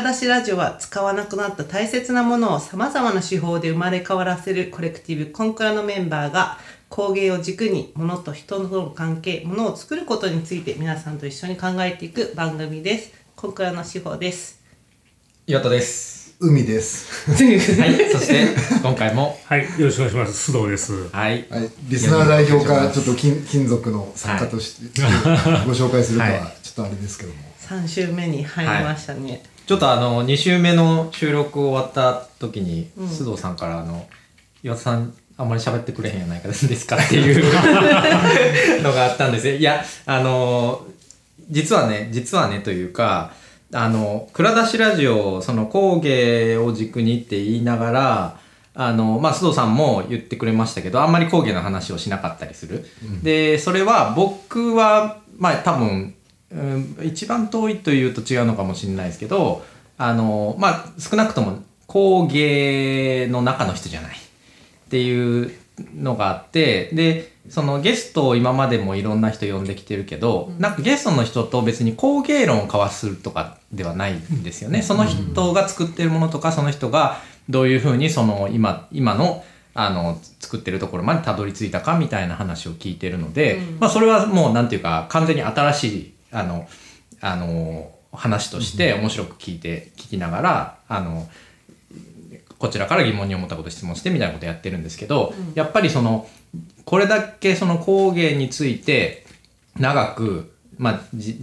蔵出しラジオは使わなくなった大切なものを様々な手法で生まれ変わらせるコレクティブコンクラのメンバーが工芸を軸に物と人との関係、物を作ることについて皆さんと一緒に考えていく番組です。コンクラの手法です。岩田です。海です。はい、そして今回も、はい、よろしくお願いします。須藤です。はい、はい、リスナー代表か、ちょっと金金属の作家として、ご紹介するかはは、ちょっとあれですけども。3週目に入りましたね。ちょっとあの2週目の収録終わった時に、須藤さんからあの岩田さんあんまり喋ってくれへんやないかですかっていう のがあったんですよ。いやあの実はね実はねというかあの蔵出しラジオその工芸を軸にって言いながらあのまあ須藤さんも言ってくれましたけどあんまり工芸の話をしなかったりする。でそれは僕はまあ多分うん一番遠いというと違うのかもしれないですけどあのまあ少なくとも工芸の中の人じゃないっていうのがあってでそのゲストを今までもいろんな人呼んできてるけど、なんかゲストの人と別に工芸論を交わすとかではないんですよね。その人が作ってるものとかその人がどういうふうにその今今のあの作ってるところまでたどり着いたかみたいな話を聞いてるので、まあそれはもうなんていうか完全に新しいあのあの話として面白く聞いて聞きながらあのこちらから疑問に思ったこと質問してみたいなことやってるんですけど、やっぱりそのこれだけその工芸について長く、まあ、じ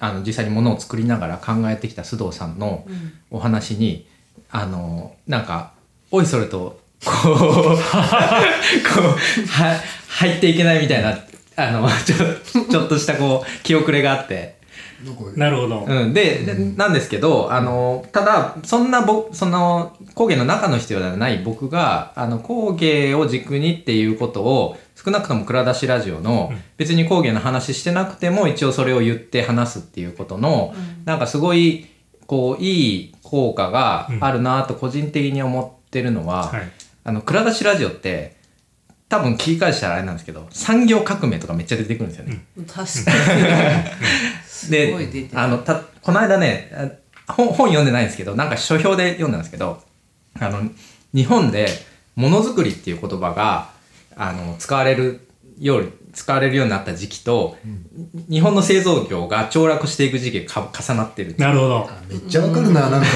あの実際にものを作りながら考えてきた須藤さんのお話に、あのなんかおいそれとこう こうは入っていけないみたいなあのちょ ちょっとしたこう気遅れがあって。なるほど。うん、で、でなんですけど、あの、ただ、そんなぼ、その、工芸の中の人ではない僕が、あの、工芸を軸にっていうことを、少なくとも蔵出しラジオの、別に工芸の話してなくても、一応それを言って話すっていうことの、なんかすごい、こう、いい効果があるなと個人的に思ってるのは、はい。あの、蔵出しラジオって、多分切り返したらあれなんですけど、産業革命とかめっちゃ出てくるんですよね。確かに。すごい出てでる。あのたこの間ねあ本本読んでないんですけどなんか書評で読んだんですけどあの日本でものづくりっていう言葉があの使われるよう使われるようになった時期と、日本の製造業が凋落していく時期がか重なってるなるほど。めっちゃわかるな、なんか、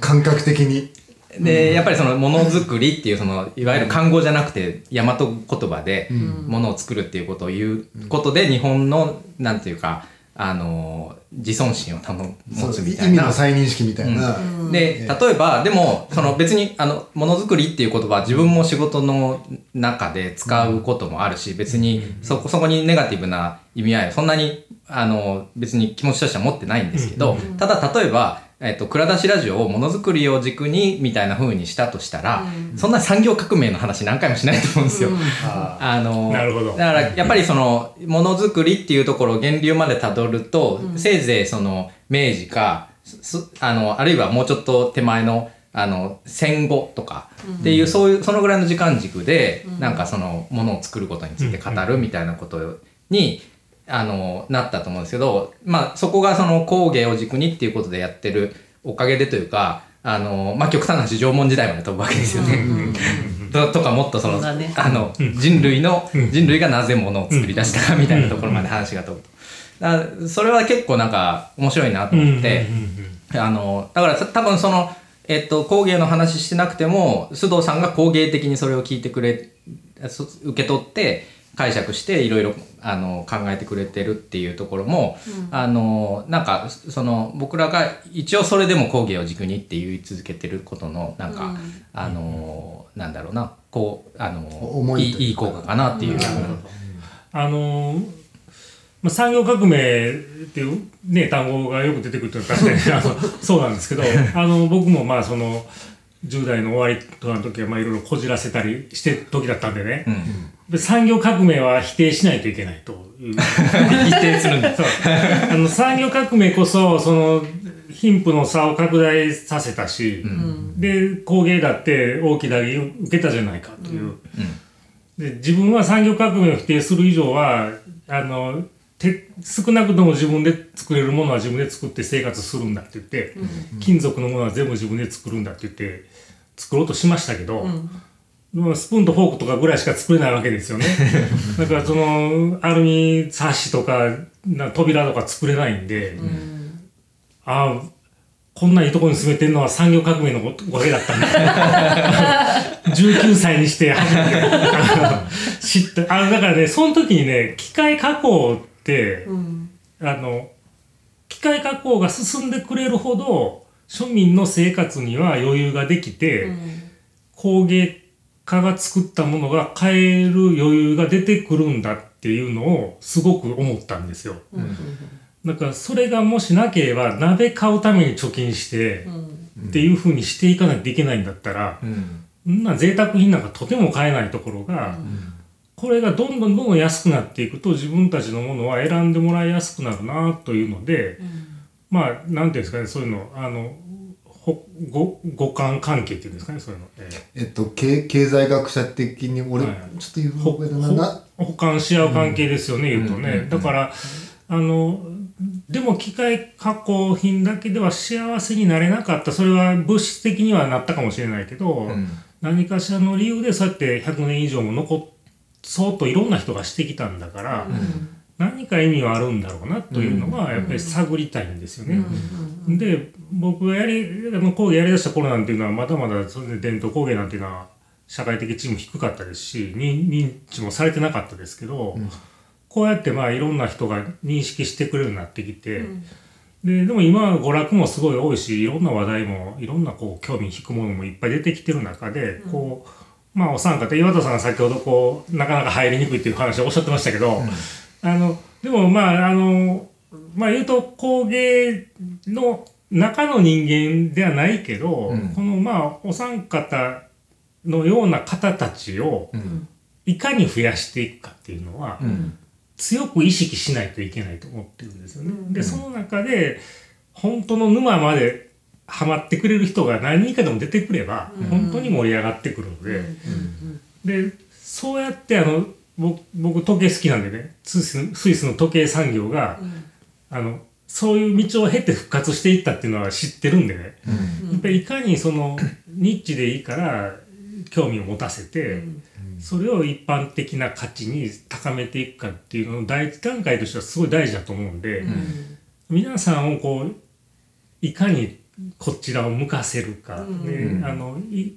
感覚的に。で、やっぱりそのものづくりっていうそのいわゆる漢語じゃなくて大和言葉でものを作るっていうことを言うことで日本のなんていうかあの自尊心を保つみたいな。意味の再認識みたいな。で、例えば、でも、その別に、あの、ものづくりっていう言葉は自分も仕事の中で使うこともあるし、別に、そこ、そこにネガティブな意味合いはそんなに、あの、別に気持ちとしては持ってないんですけど、ただ、例えば、えっと、蔵出しラジオをものづくりを軸に、みたいな風にしたとしたら、そんな産業革命の話何回もしないと思うんですよ。あの、なるほど。だからやっぱりそのものづくりっていうところを源流までたどると、せいぜいその明治かすあのあるいはもうちょっと手前のあの戦後とかっていう、そういうそのぐらいの時間軸で、なんかそのものを作ることについて語るみたいなことに、あのなったと思うんですけど、まあ、そこがその工芸を軸にっていうことでやってるおかげでというかあの、まあ、極端な話縄文時代まで飛ぶわけですよね。ととかもっとそのねあの人類の人類がなぜ物を作り出したかみたいなところまで話が飛ぶと。だそれは結構なんか面白いなと思って、あのだから多分その、えっと、工芸の話してなくても須藤さんが工芸的にそれを聞いてくれそ受け取って解釈していろいろあの考えてくれてるっていうところも、あのなんかその僕らが一応それでも工芸を軸にって言い続けてることのなんか、あのなんだろうなこうあの思いといいいいい効果かなっていう。あのーまあ、産業革命っていうね、単語がよく出てくるっていうのは確かに あのそうなんですけど、あの、僕もまあその、10代の終わりとかの時はまあいろいろこじらせたりしてる時だったんでね、で産業革命は否定しないといけないという。否定するんだそうあの産業革命こそその貧富の差を拡大させたし、で工芸だって大きな打撃を受けたじゃないかという、で自分は産業革命を否定する以上はあのて少なくとも自分で作れるものは自分で作って生活するんだって言って、金属のものは全部自分で作るんだって言って作ろうとしましたけど、まあスプーンとフォークとかぐらいしか作れないわけですよね。だからそのアルミサッシとかな扉とか作れないんで、ああこんないいとこに住めてるのは産業革命のおかげだったんだ。19歳にして初めてあの知った。あのだからね、その時にね、機械加工って、うんあの、機械加工が進んでくれるほど、庶民の生活には余裕ができて、工芸家が作ったものが買える余裕が出てくるんだっていうのをすごく思ったんですよ。だからそれがもしなければ鍋買うために貯金してっていうふうにしていかないといけないんだったら、うん。な贅沢品なんかとても買えないところが、これがどんどんどんどん安くなっていくと自分たちのものは選んでもらいやすくなるなというので、まあなんていうんですかねそういうのあのほご互換関係っていうんですかねそういうの。えーえっと経経済学者的に俺、はい。ちょっと言うほの覚えだなな。保管し合う関係ですよね、言うとね、うん。だからあのでも機械加工品だけでは幸せになれなかった。それは物質的にはなったかもしれないけど、うん。何かしらの理由でそうやって100年以上も残そうといろんな人がしてきたんだから、何か意味はあるんだろうなというのはやっぱり探りたいんですよね。で僕がやりあの工芸やりだした頃なんていうのはまだまだそれで伝統工芸なんていうのは社会的地位も低かったですし認認知もされてなかったですけど、こうやってまあいろんな人が認識してくれるようになってきて、ででも今は娯楽もすごい多いしいろんな話題もいろんなこう興味引くものもいっぱい出てきてる中で、こうまあお三方岩田さんが先ほどこうなかなか入りにくいっていう話をおっしゃってましたけど、あのでもまああのまあ言うと工芸の中の人間ではないけど、うん。このまあお三方のような方たちをうん。いかに増やしていくかっていうのは、うん。強く意識しないといけないと思ってるんですよね。でその中で本当の沼までハマってくれる人が何人かでも出てくれば、本当に盛り上がってくるので、でそうやってあの僕僕時計好きなんでねスイススイスの時計産業が、あのそういう道を経て復活していったっていうのは知ってるんでね、やっぱりいかにその ニッチでいいから興味を持たせて、それを一般的な価値に高めていくかっていうのの第一段階としてはすごい大事だと思うんで、皆さんをこういかにこちらを向かせるか、でうん。あのい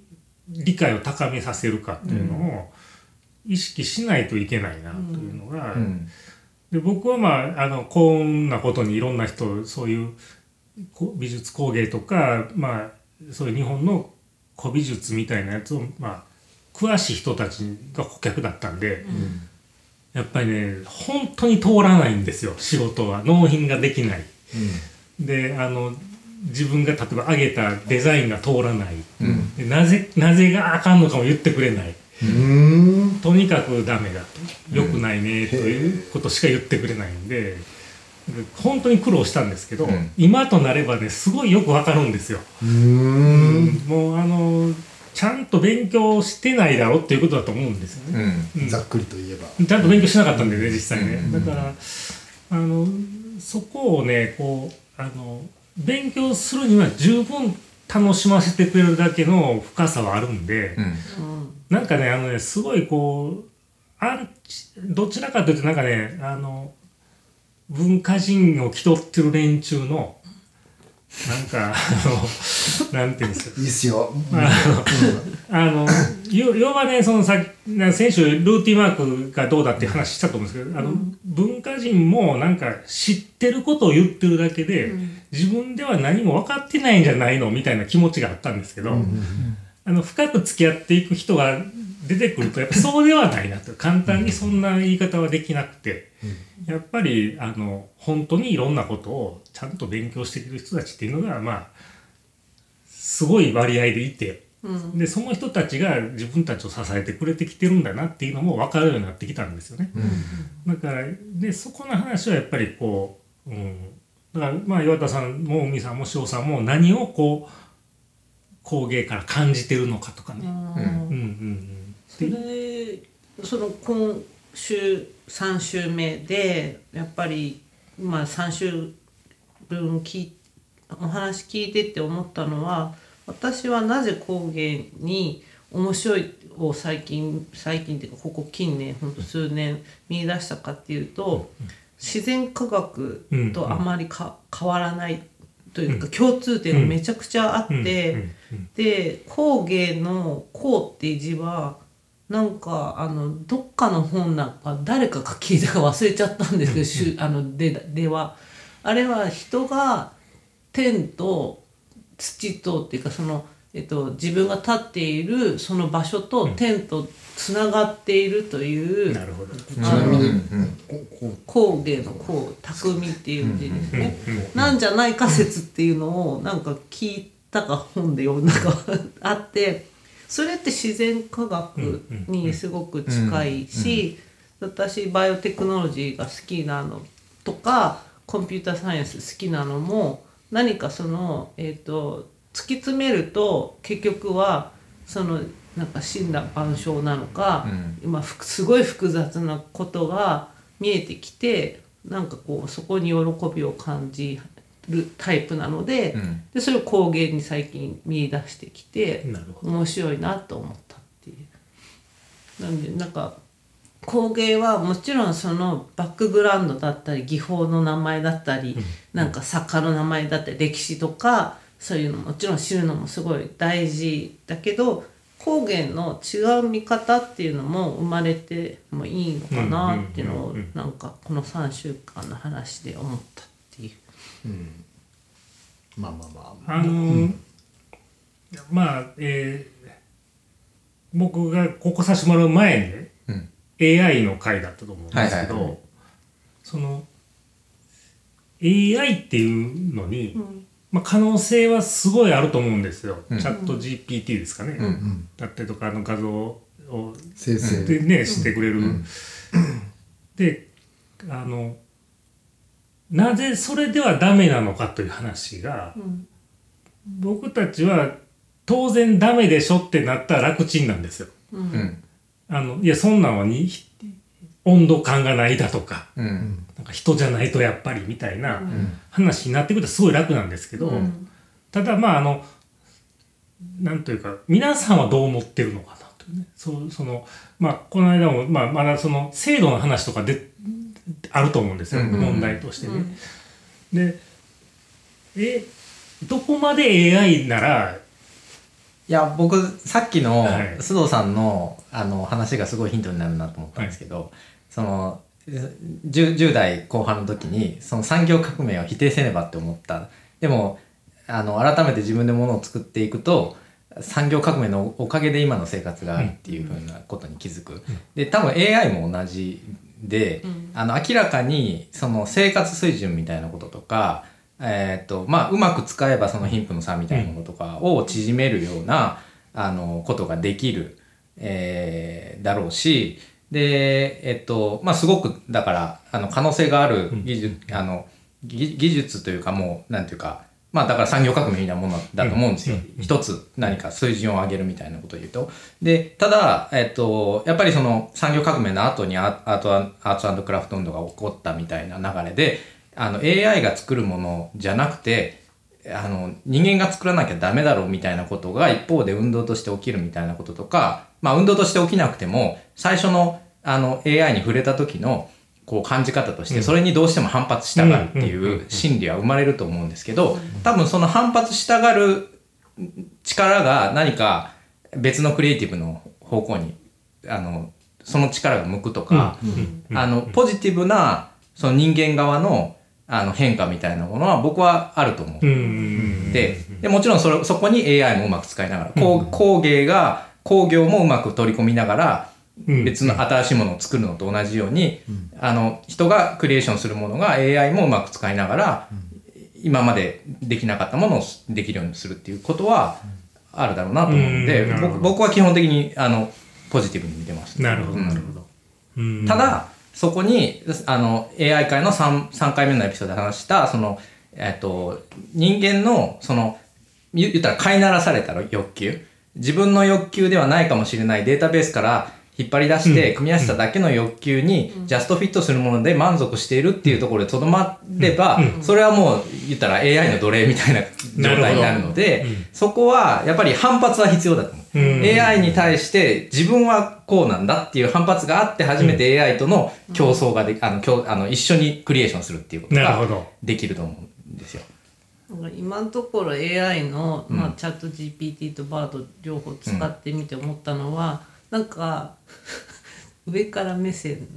理解を高めさせるかっていうのを意識しないといけないなというのが、うん。で僕はまああの幸運なことにいろんな人そういうこ美術工芸とかまあそういう日本の古美術みたいなやつをまあ詳しい人たちが顧客だったんで、やっぱりね本当に通らないんですよ仕事は。納品ができない。であの自分が例えば上げたデザインが通らない、うん。でなぜなぜがあかんのかも言ってくれない。うーん。とにかくダメだと。良くないねということしか言ってくれないんで本当に苦労したんですけど、うん。今となればねすごいよくわかるんですよ。うーん。もうあのちゃんと勉強してないだろっていうことだと思うんですよね。うん。うん。ざっくりと言えば。ちゃんと勉強しなかったんでね実際ね。だからあのそこをねこうあの勉強するには十分楽しませてくれるだけの深さはあるんで。うんなんかね、あのね、すごいこう、アンチ、どちらかというとなんかね、あの、文化人を気取ってる連中の、なんか、あの、なんていうんですか。いいっすよ。あの、要要はね、そのさな先週、ルーティンワークがどうだって話したと思うんですけど、あの、文化人もなんか知ってることを言ってるだけで、自分では何も分かってないんじゃないのみたいな気持ちがあったんですけど、あの深く付き合っていく人が出てくるとやっぱそうではないなと。簡単にそんな言い方はできなくて、やっぱりあの本当にいろんなことをちゃんと勉強してくる人たちっていうのがまあすごい割合でいて、でその人たちが自分たちを支えてくれてきてるんだなっていうのも分かるようになってきたんですよね。だからでそこの話はやっぱりこう、うん、だからまあ岩田さんも海さんも翔さんも何をこう工芸から感じてるのかとかね。うん。うんうんそれそのこの週3週目でやっぱりまあ3週分聞いお話聞いてって思ったのは私はなぜ工芸に面白いを最近最近っていうかここ近年ほんと数年見出したかっていうと自然科学とあまりか変わらないというか共通点がめちゃくちゃあってで工芸の「工」っていう字はなんかあのどっかの本なんか誰かが聞いたか忘れちゃったんですけど、しゅあのででは。あれは人が天と土とっていうかその、えっと、自分が立っているその場所と天とつながっているという、なるほど。ちなみに、ここ工芸の工匠っていう字ですね、なんじゃないか説っていうのをなんか聞いたか本で読んだか あってそれって自然科学にすごく近いし私バイオテクノロジーが好きなのとかコンピューターサイエンス好きなのも何かそのえっ、と突き詰めると結局はそのなんか神羅万象なのか、今ふくすごい複雑なことが見えてきてなんかこうそこに喜びを感じるタイプなので,、ん。でそれを工芸に最近見出してきて面白いなと思ったっていう。なんでなんか工芸はもちろんそのバックグラウンドだったり技法の名前だったり、なんか作家の名前だったり歴史とかそういうのもちろん知るのもすごい大事だけど工芸の違う見方っていうのも生まれてもいいのかなっていうのをなんかこの3週間の話で思ったっていう。まあまあまあ。あのーまあ、えー僕がここさせてもらう前にね、うん AI の回だったと思うんですけど、はいはいはい。その AI っていうのに、まあ、可能性はすごいあると思うんですよ。チャット GPT ですかね。だったりとかあの画像を生成。でねしてくれる。であのなぜそれではダメなのかという話が、僕たちは当然ダメでしょってなったら楽ちんなんですよ。うんあのいやそんなんはに温度感がないだとかうん。なんか人じゃないとやっぱりみたいな話になってくるとすごい楽なんですけど、ただまああのなんというか皆さんはどう思ってるのかなというね。そうそのまあこの間も、まあ、まだその制度の話とかであると思うんですよ、うんうん問題としてね。でえどこまで AI ならいや僕さっきのはい。須藤さんのあの話がすごいヒントになるなと思ったんですけど、その 10, 10代後半の時にその産業革命を否定せねばって思った。でもあの改めて自分で物を作っていくと産業革命のおかげで今の生活があるっていうふうなことに気づく、で多分 AI も同じで、あの明らかにその生活水準みたいなこととかえーとまあ、うまく使えばその貧富の差みたいなものとかを縮めるような、あのことができる、えーだろうしでえっとまあすごくだからあの可能性がある技術,、あの技技術というかもうなんていうかまあだから産業革命みたいなものだと思うんですよ。一つ何か水準を上げるみたいなことを言うと。で、ただ、えっと、やっぱりその産業革命の後にアアートアアーツクラフト運動が起こったみたいな流れで、あの AI が作るものじゃなくて、あの人間が作らなきゃダメだろうみたいなことが一方で運動として起きるみたいなこととか、まあ運動として起きなくても、最初のあの AI に触れた時のこう感じ方として、それにどうしても反発したがるっていう心理は生まれると思うんですけど、多分その反発したがる力が何か別のクリエイティブの方向に、あの、その力が向くとか、あの、ポジティブな、その人間側の、あの変化みたいなものは僕はあると思う。ででもちろんそれそこに AI もうまく使いながら、工工芸が工業もうまく取り込みながらうん。別の新しいものを作るのと同じように、あの人がクリエーションするものが AI もうまく使いながら、今までできなかったものをできるようにするっていうことはあるだろうなと思うんで、僕僕は基本的にあのポジティブに見てます。なるほどうんなるほど。うん。ただ、そこに、あの、AI 界の 3, 3回目のエピソードで話した、その、えっと、人間の、その、言ったら飼いならされた欲求。自分の欲求ではないかもしれないデータベースから引っ張り出して組み合わせただけの欲求にジャストフィットするもので満足しているっていうところでとどまれば、それはもう言ったら AI の奴隷みたいな状態になるので、そこはやっぱり反発は必要だと思う。うん。AI に対して自分はこうなんだっていう反発があって初めて AI との競争がであの競あの一緒にクリエーションするっていうことがなるほど。できると思うんですよ。今のところ AI の、まあうん。チャット GPT とバード両方使ってみて思ったのは、なんか上から目線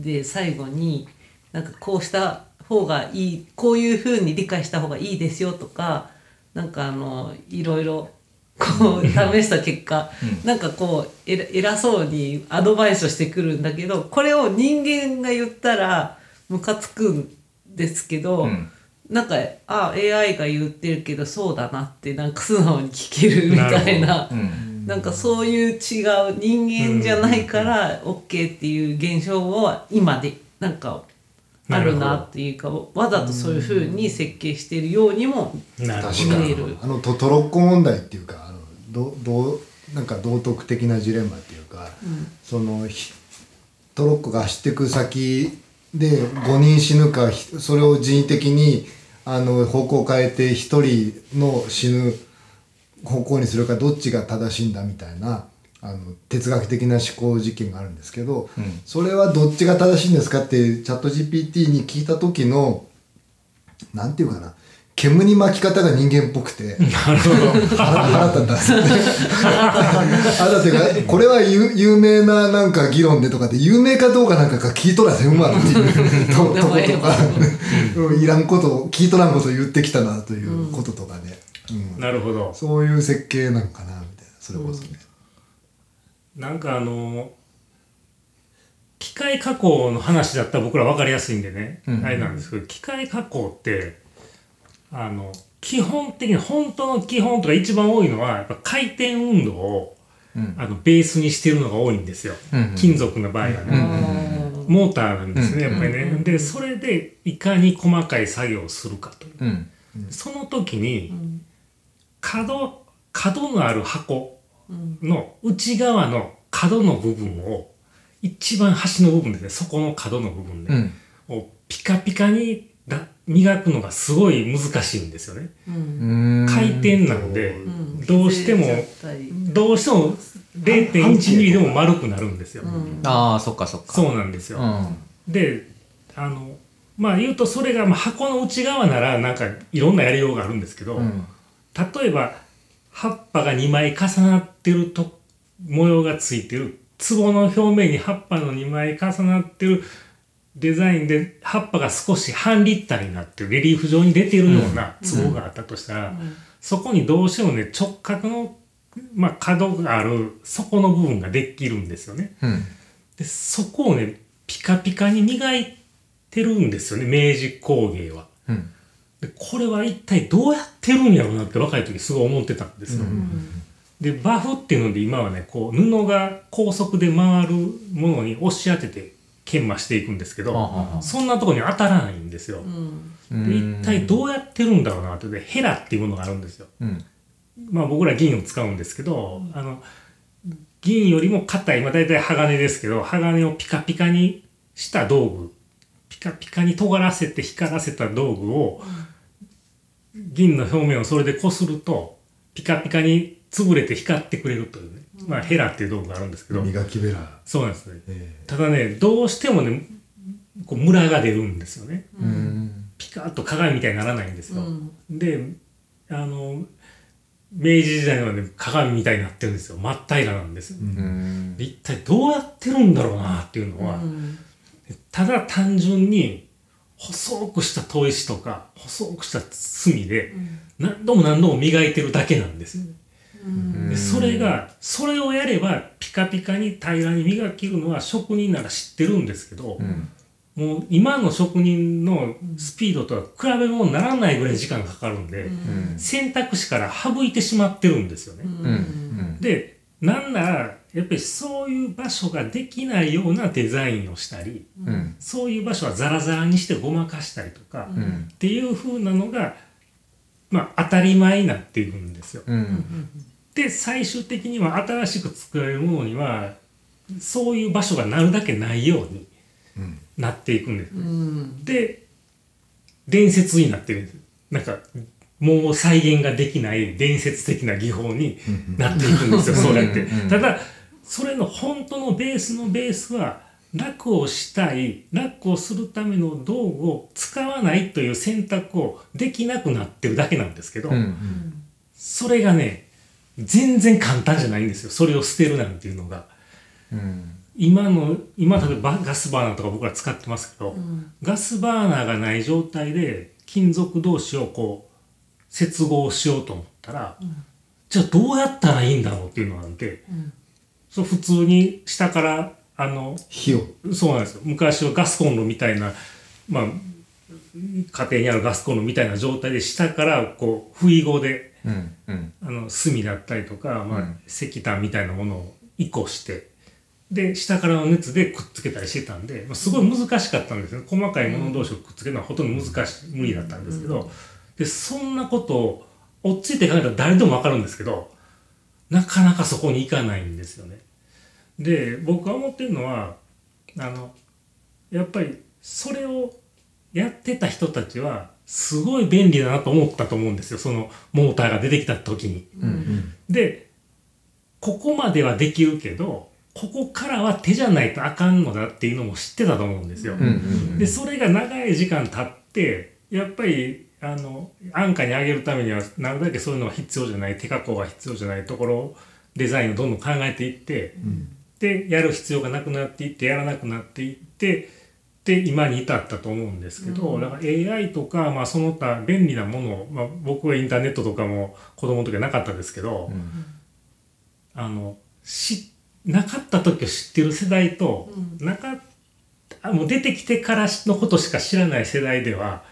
で最後になんかこうした方がいいこういうふうに理解した方がいいですよとかなんかあのいろいろこう試した結果、なんかこう偉そうにアドバイスをしてくるんだけどこれを人間が言ったらムカつくんですけど、うん。なんかあ AI が言ってるけどそうだなってなんか素直に聞けるみたいなうんなんかそういう違う人間じゃないから OK っていう現象は今でなんかあるなっていうかわざとそういうふうに設計してるようにも見える。あのトトロッコ問題っていうかあのどどうなんか道徳的なジレンマっていうか、そのひトロッコが走っていく先で5人死ぬかひそれを人為的にあの方向を変えて1人の死ぬ方向にするかどっちが正しいんだみたいなあの哲学的な思考実験があるんですけど、うん。それはどっちが正しいんですかってチャット GPT に聞いた時のなんていうかな煙に巻き方が人間っぽくてなるほど。腹腹立ったんですよね。あだってかこれは有有名ななんか議論でとかで有名かどうかなんかが聞いとらせんわっていうととことかうん。いらんことを聞いとらんことを言ってきたなということとかね、うんなるほど。そういう設計なんかなみたいな。それこそね、なんかあの機械加工の話だったら僕ら分かりやすいんでね、うん。あれなんですけど機械加工ってあの基本的に本当の基本とか一番多いのはやっぱ回転運動をうん。あのベースにしてるのが多いんですよ、うん金属の場合はね、うんモーターなんですね、うんやっぱりね、でそれでいかに細かい作業をするかと。いううん。その時に角角のある箱の内側の角の部分を一番端の部分ですねそこの角の部分で、うん。をピカピカにだ磨くのがすごい難しいんですよね。うん。回転なんで、ん。どうしてもどうしても0.1ミリでも丸くなるんですよ。ん。ああそっかそっか。そうなんですよ。うん。であのまあ言うとそれがまあ箱の内側ならなんかいろんなやりようがあるんですけど、うん例えば葉っぱが2枚重なってると模様がついてる。壺の表面に葉っぱの2枚重なってる。デザインで葉っぱが少し半立体になってる。レリーフ状に出てるような壺があったとしたら、そこにどうしてもね。直角の、まあ、角がある底の部分ができるんですよね。うん。でそこをねピカピカに磨いてるんですよね。明治工芸は。うん。でこれは一体どうやってるんやろうなって若い時すごい思ってたんですよ。でバフっていうので今はねこう布が高速で回るものに押し当てて研磨していくんですけど、そんなところに当たらないんですよ。で一体どうやってるんだろうなってでヘラっていうものがあるんですよ。うんまあ僕ら銀を使うんですけど、あの銀よりも硬い、まあ大体鋼ですけど、鋼をピカピカにした道具、ピカピカに尖らせて光らせた道具を、銀の表面をそれでこすると、ピカピカに潰れて光ってくれるというね、まあヘラっていう道具があるんですけど、磨きベラ、そうなんですね。えただね、どうしてもね、こうムラが出るんですよね。うん。ピカッと鏡みたいにならないんですよ。であの明治時代はね鏡みたいになってるんですよ。真っ平らなんですよ、うん。で一体どうやってるんだろうなっていうのは、ただ単純に細くした砥石とか細くした炭で何度も何度も磨いてるだけなんです。よ、でそれがそれをやればピカピカに平らに磨けるのは職人なら知ってるんですけど、うん。もう今の職人のスピードとは比べ物にならないぐらい時間がかかるんで、うん。選択肢から省いてしまってるんですよね。うん。でなんならやっぱりそういう場所ができないようなデザインをしたりうん。そういう場所はザラザラにしてごまかしたりとか、っうん。ていう風なのが、まあ、当たり前になっているんですよ。うん。で最終的には新しく作られるものにはそういう場所がなるだけないようになっていくんです、うん。で伝説になってるんです。なんかもう再現ができない伝説的な技法になっていくんですよ そうやって。ただそれの本当のベースのベースは楽をしたい楽をするための道具を使わないという選択をできなくなってるだけなんですけど、うんそれがね全然簡単じゃないんですよ。それを捨てるなんていうのが。うん。今の今例えばガスバーナーとか僕ら使ってますけど、ガスバーナーがない状態で金属同士をこう接合しようと思ったら、じゃあどうやったらいいんだろうっていうのなんて、そう普通に下からあの火を。そうなんですよ。昔はガスコンロみたいなまあ家庭にあるガスコンロみたいな状態で下からこう不意語でうんうん。あの炭だったりとか、まあうん。石炭みたいなものを移行してで下からの熱でくっつけたりしてたんで、まあ、すごい難しかったんですね細かいもの同士をくっつけるのはほとんど難しい無理だったんですけど、でそんなことを落ちて考えたら誰でもわかるんですけどなかなかそこに行かないんですよね。で僕が思ってるのはあのやっぱりそれをやってた人たちはすごい便利だなと思ったと思うんですよそのモーターが出てきた時に。うんでここまではできるけどここからは手じゃないとあかんのだっていうのも知ってたと思うんですよ。うんうんでそれが長い時間経ってやっぱりあの安価に上げるためにはなるだけそういうのは必要じゃない手加工が必要じゃないところをデザインをどんどん考えていって、でやる必要がなくなっていってやらなくなっていってで今に至ったと思うんですけど、だから AI とか、まあ、その他便利なものを、まあ、僕はインターネットとかも子供の時はなかったですけど、うん。あのしなかった時を知ってる世代と、なかあもう出てきてからのことしか知らない世代では、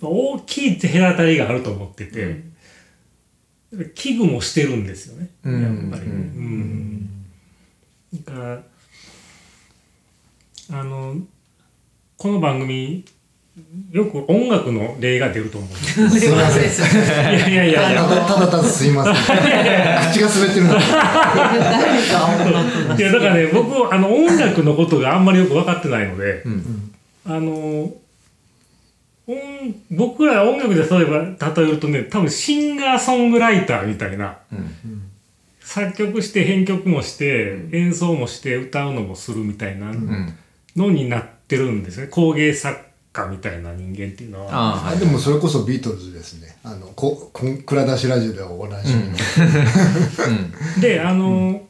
大きい隔たりがあると思ってて、危惧もしてるんですよね、うん。やっぱり。うん。うん。だからあのこの番組よく音楽の例が出ると思うんです。よ すいません。いやいやいや。いやただただただすいません。口が滑ってるの誰が音楽がいやだからね僕あの音楽のことがあんまりよく分かってないので、うんあの音僕ら音楽で例えば例えるとね多分シンガーソングライターみたいなうん。作曲して編曲もして演奏もして歌うのもするみたいなうん。のになってるんですね。工芸作家みたいな人間っていうのは。ああはい。あでもそれこそビートルズですね。あのここん蔵出しラジオではおなじみ。の、であの、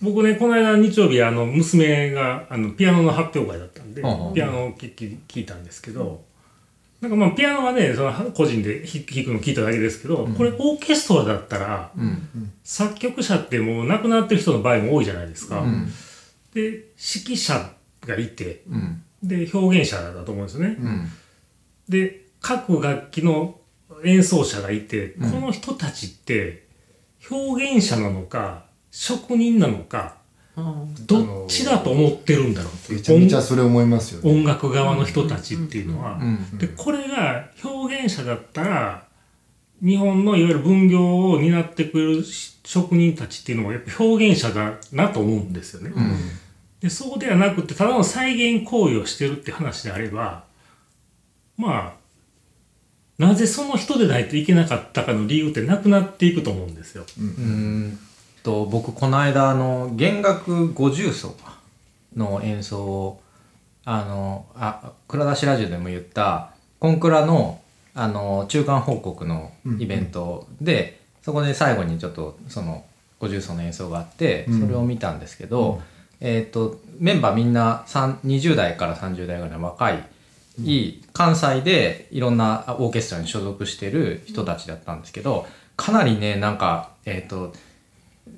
僕ねこの間日曜日あの娘があのピアノの発表会だったんで、うんうんピアノを聴き聞いたんですけど、なんかまあピアノはねその個人で弾弾くの聞いただけですけど、これオーケストラだったら、うん。作曲者ってもう亡くなってる人の場合も多いじゃないですか。うん。で指揮者がいてうんで表現者だと思うんですよね。うん。で各楽器の演奏者がいて、うん。この人たちって表現者なのか職人なのかうんどっちだと思ってるんだろうってめちゃめちゃそれ思いますよね。音楽側の人たちっていうのは。うん。でこれが表現者だったら日本のいわゆる分業を担ってくれる職人たちっていうのはやっぱ表現者だなと思うんですよね。うんでそうではなくてただの再現行為をしてるって話であればまあなぜその人でないといけなかったかの理由ってなくなっていくと思うんですよ。うーん。と僕この間あの弦楽五重奏かの演奏をあのあ蔵出しラジオでも言ったコンクラのあの中間報告のイベントで、そこで最後にちょっとその五重奏の演奏があってうん。それを見たんですけど、えっ、とメンバーみんな3 20代から30代ぐらいの若い、いい関西でいろんなオーケストラに所属してる人たちだったんですけどかなりねなんかえっ、と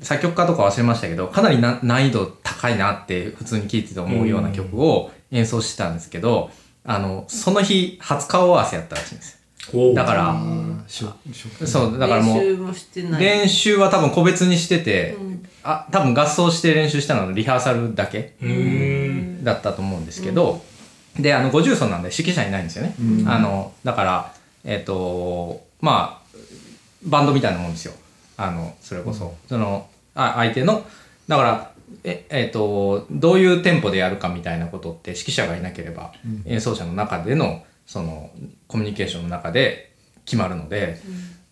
作曲家とか忘れましたけどかなりな難易度高いなって普通に聴いてて思うような曲を演奏してたんですけど、あのその日初顔合わせやったらしいんですだからそうだからもう練習は多分個別にしてて、うん。あ多分合奏して練習したのはリハーサルだけだったと思うんですけど、であの50奏なんで指揮者いないんですよね、うん。あのだからえっ、とまあバンドみたいなもんですよ。あのそれこそ、そのあ相手のだからええっとどういうテンポでやるかみたいなことって指揮者がいなければ、演奏者の中でのそのコミュニケーションの中で決まるので、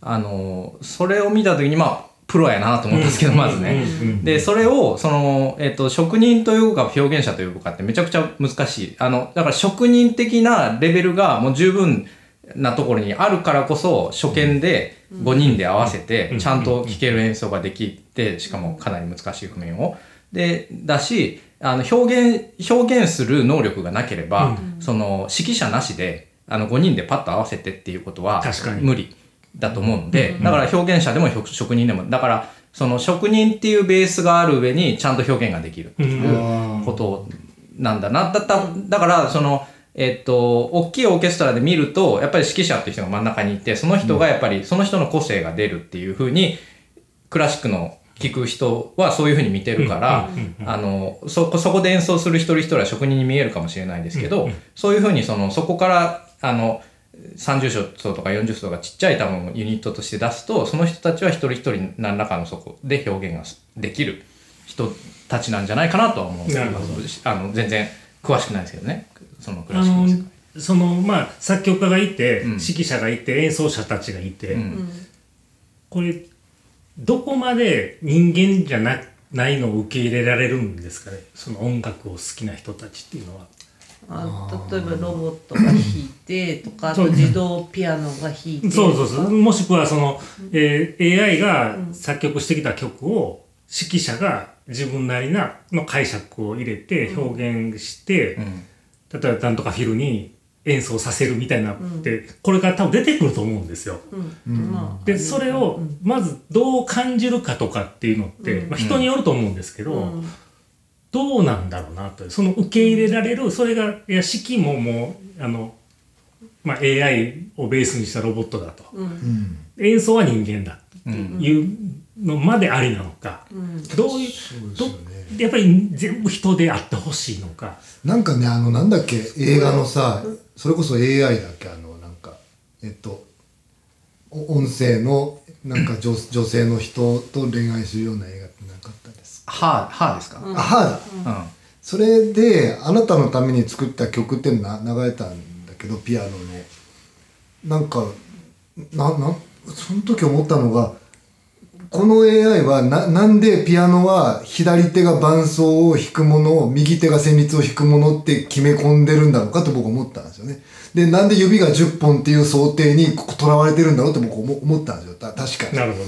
あのそれを見た時にまあプロやなと思ったんですけど、まずね。で、それを、その、えっ、と、職人というか表現者というかってめちゃくちゃ難しい。あの、だから職人的なレベルがもう十分なところにあるからこそ、初見で5人で合わせて、ちゃんと聴ける演奏ができて、しかもかなり難しい譜面を。で、だし、あの、表現、表現する能力がなければ、その、指揮者なしで、あの、5人でパッと合わせてっていうことは確かに無理。だと思うので、だから表現者でも職人でも、だからその職人っていうベースがある上にちゃんと表現ができるっていうことなんだな。だっただからその、えっと、大きいオーケストラで見ると、やっぱり指揮者っていう人が真ん中にいて、その人がやっぱりその人の個性が出るっていうふうに、クラシックの聞く人はそういうふうに見てるから、あの、そこ、そこで演奏する一人一人は職人に見えるかもしれないですけど、そういうふうにその、そこから、あの、30層とか40層がちっちゃい多分ユニットとして出すとその人たちは一人一人何らかのそこで表現ができる人たちなんじゃないかなとは思うんですけどなるほあの全然詳しくないですけどねそのクラシックの世界。そのまあ作曲家がいて、うん。指揮者がいて演奏者たちがいて、うん。これどこまで人間じゃなないのを受け入れられるんですかね？その音楽を好きな人たちっていうのは。あ例えばロボットが弾いてとかあと自動ピアノが弾いてそうそうそう。もしくはその、えー AI が作曲してきた曲を指揮者が自分なりなの解釈を入れて表現して、うん。例えばなんとかフィルに演奏させるみたいなって、これから多分出てくると思うんですよ。でそれをまずどう感じるかとかっていうのって、まあ、人によると思うんですけど、うん。どうなんだろうなとその受け入れられるそれがいや指揮ももうあの、まあ、AI をベースにしたロボットだと、うん。演奏は人間だっていうのまでありなのか、どういうどやっぱり全部人であってほしいのか。なんかねあのなんだっけ映画のさそれこそ AI だっけあのなんかえっとお音声のなんか女女性の人と恋愛するような映画ってなかったですか、はあはあですか、あはだ。うん。それであなたのために作った曲ってな流れたんだけどピアノの。なんかななその時思ったのがこの AI はななんでピアノは左手が伴奏を弾くもの右手が旋律を弾くものって決め込んでるんだろうかと僕思ったんですよね。でなんで指が10本っていう想定にとらわれてるんだろうって僕思思ったんですよた確かに。なるほ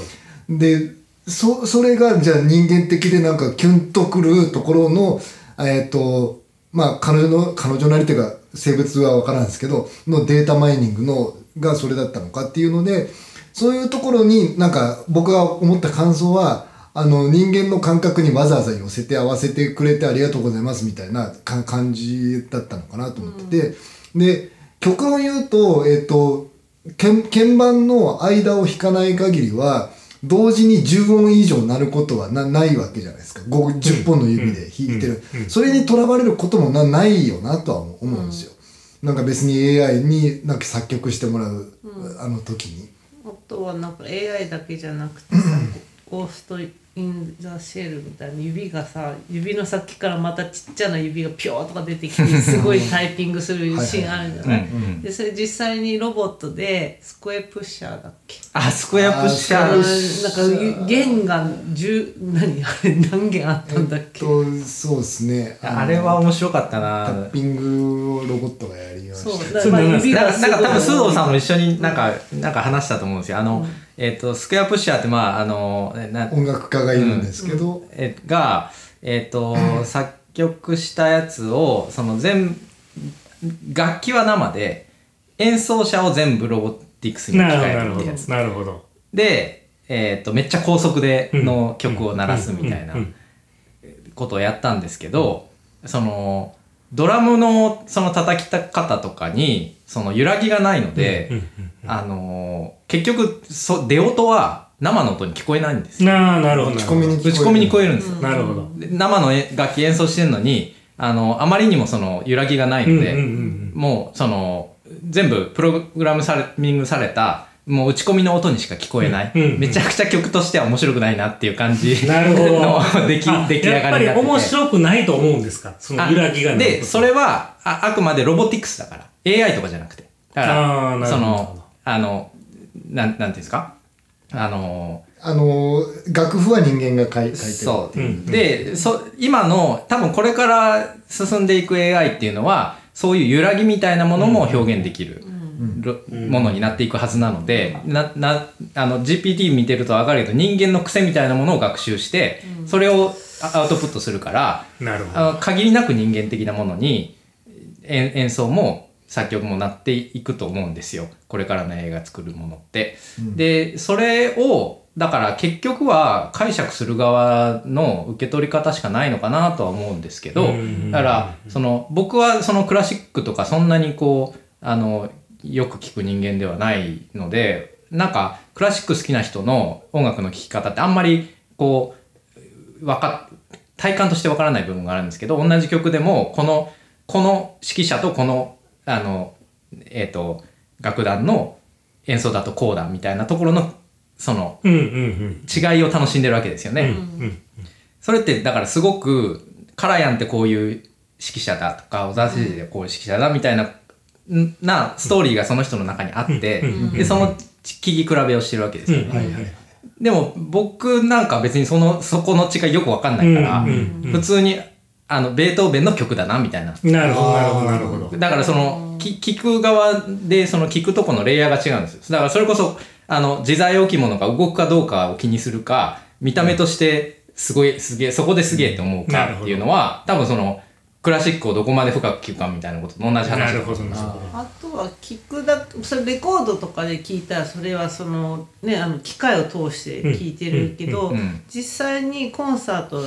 ど。でそそれがじゃあ人間的でなんかキュンとくるところのえっ、とまあ彼女の彼女なりというか性別は分からんですけどのデータマイニングのがそれだったのかっていうのでそういうところになんか僕が思った感想はあの人間の感覚にわざわざ寄せて合わせてくれてありがとうございますみたいなか感じだったのかなと思ってて、で曲を言うとえっ、と鍵鍵盤の間を弾かない限りは同時に10音以上鳴ることはなないわけじゃないですか。5 10本の指で弾いてる、それにとらわれることもなないよなとは思うんですよ、なんか別に AI になんか作曲してもらう、あの時にあとはなんか AI だけじゃなくてさ、ゴースト・イン・ザ・シェルみたいな指がさ指の先からまたちっちゃな指がピョーとか出てきてすごいタイピングするシーンあるじゃない？うんうんでそれ実際にロボットでスクエプッシャーだっけ？あスクエアプッシャー。なんか弦が10何あれ何弦あったんだっけ、えっとそうですね。あれは面白かったな。タッピングをロボットがやりましたそうだからまあ指なんか多分須藤さんも一緒になんか、なんか話したと思うんですよ。あの、えっ、と、スクエアプッシャーってまあ、あの、音楽家がいるんですけど、えが、えっ、と、作曲したやつを、その全、楽器は生で、演奏者を全部ロボティクスに置きなるほど、なるほど換えるってやつ。。なるほど。で、えっ、と、めっちゃ高速での曲を鳴らすみたいなうんうんことをやったんですけど、その、ドラムのその叩き方とかに、その揺らぎがないので、うんうんあのー結局そ出音は生の音に聞こえないんですよなあ、なるほど。打ち込みに打ち込みに聞こえるんですよ、なるほど。で生のえ楽器演奏してるのにあのあまりにもその揺らぎがないので、うんうんうんもうその全部プログラムされミングされたもう打ち込みの音にしか聞こえない。うんうんめちゃくちゃ曲としては面白くないなっていう感じなるほどの出来あ出来上がりになってて。やっぱり面白くないと思うんですか？その揺らぎがないで、それはああくまでロボティクスだから。AI とかじゃなくて。だかあーなるら、ほどその、あの、なん、なんていうんですか？あの、あの楽譜は人間が書い書いてる。そう、う。ん。でそ今の多分これから進んでいく AI っていうのはそういう揺らぎみたいなものも表現できる、ろものになっていくはずなので、ななあの GPT 見てると分かるけど人間の癖みたいなものを学習して、それをアアウトプットするからなるほど。あの限りなく人間的なものに演演奏も作曲もなっていくと思うんですよ。これからの映画作るものって。でそれをだから結局は解釈する側の受け取り方しかないのかなとは思うんですけどうん。だからその僕はそのクラシックとかそんなにこうあのよく聞く人間ではないのでなんかクラシック好きな人の音楽の聴き方ってあんまりこうわか体感としてわからない部分があるんですけど同じ曲でもこのこの指揮者とこのあのえっ、と楽団の演奏だとこうだみたいなところのその違いを楽しんでるわけですよね。それってだからすごくカラヤンってこういう指揮者だとか小沢誠二でこういう指揮者だみたいな、んなストーリーがその人の中にあって、うんでその聞き比べをしてるわけですよね。でも僕なんか別にそのそこの違いよくわかんないから、普通にあのベートーベンの曲だなみたいな。なるほどなるほどなるほど。だからそのき聞く側でその聞くとこのレイヤーが違うんですよ。だからそれこそあの自在置物が動くかどうかを気にするか見た目としてすごいすげえそこですげえって思うかっていうのは多分そのクラシックをどこまで深く聞くかみたいなことと同じ話なだるほどなるほど。あとは聞くだそれレコードとかで聞いたらそれはそのねあの機械を通して聞いてるけど、実際にコンサート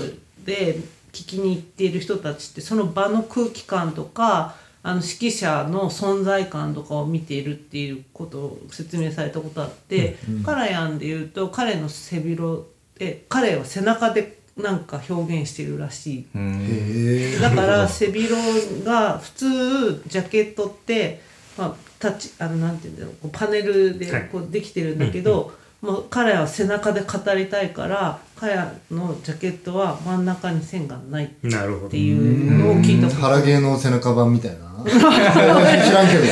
で聞きに行っている人たちってその場の空気感とかあの指揮者の存在感とかを見ているっていうことを説明されたことあって、カラヤンで言うと彼の背広で彼は背中でなんか表現してるらしい。だから 背広が普通ジャケットって、まあ、タッチあのなんていうんだろうパネルではい。こうできてるんだけど、もう彼は背中で語りたいから彼のジャケットは真ん中に線がないっなるほど。ていうのを聞いたこと腹芸の背中版みたいな。知らんけど。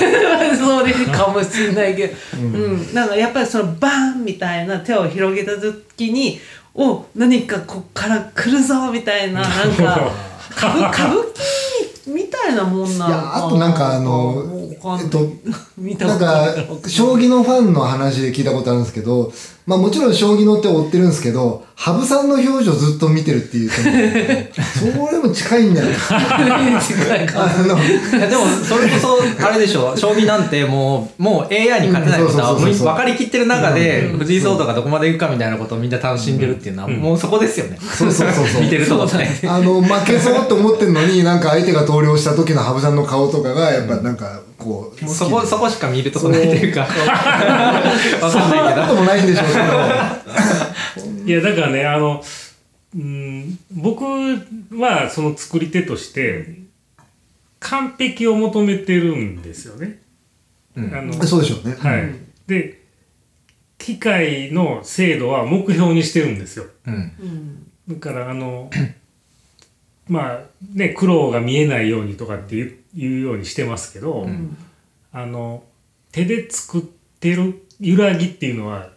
それかもしれないけど、うん。なんかやっぱりそのバーンみたいな手を広げた時にお何かこっから来るぞみたいななんか歌舞伎みたいなもんなのかいやあとなんかあのえっと なんか将棋のファンの話で聞いたことあるんですけどまあもちろん将棋のって追ってるんですけど羽生さんの表情ずっと見てるっていう。それも近いんじゃないですか近いかでもそれこそあれでしょ将棋なんてもうもう AI に勝てないことは分かりきってる中で藤井聡太がどこまでいくかみたいなことをみんな楽しんでるっていうのはもうそこですよね。そうそうそうそう。見てるとこね。あの負けそうと思ってんのになんか相手が投了した時の羽生さんの顔とかがやっぱなんかこうそこそこしか見るとこないというか。わかんないけど。そうもないんでしょうけどいやだからねあのうん僕はその作り手として完璧を求めてるんですよね。うん。あのそうでしょうね。はい、で機械の精度は目標にしてるんですよ。うん。だからあのまあね苦労が見えないようにとかっていうようにしてますけど、あの手で作ってる揺らぎっていうのは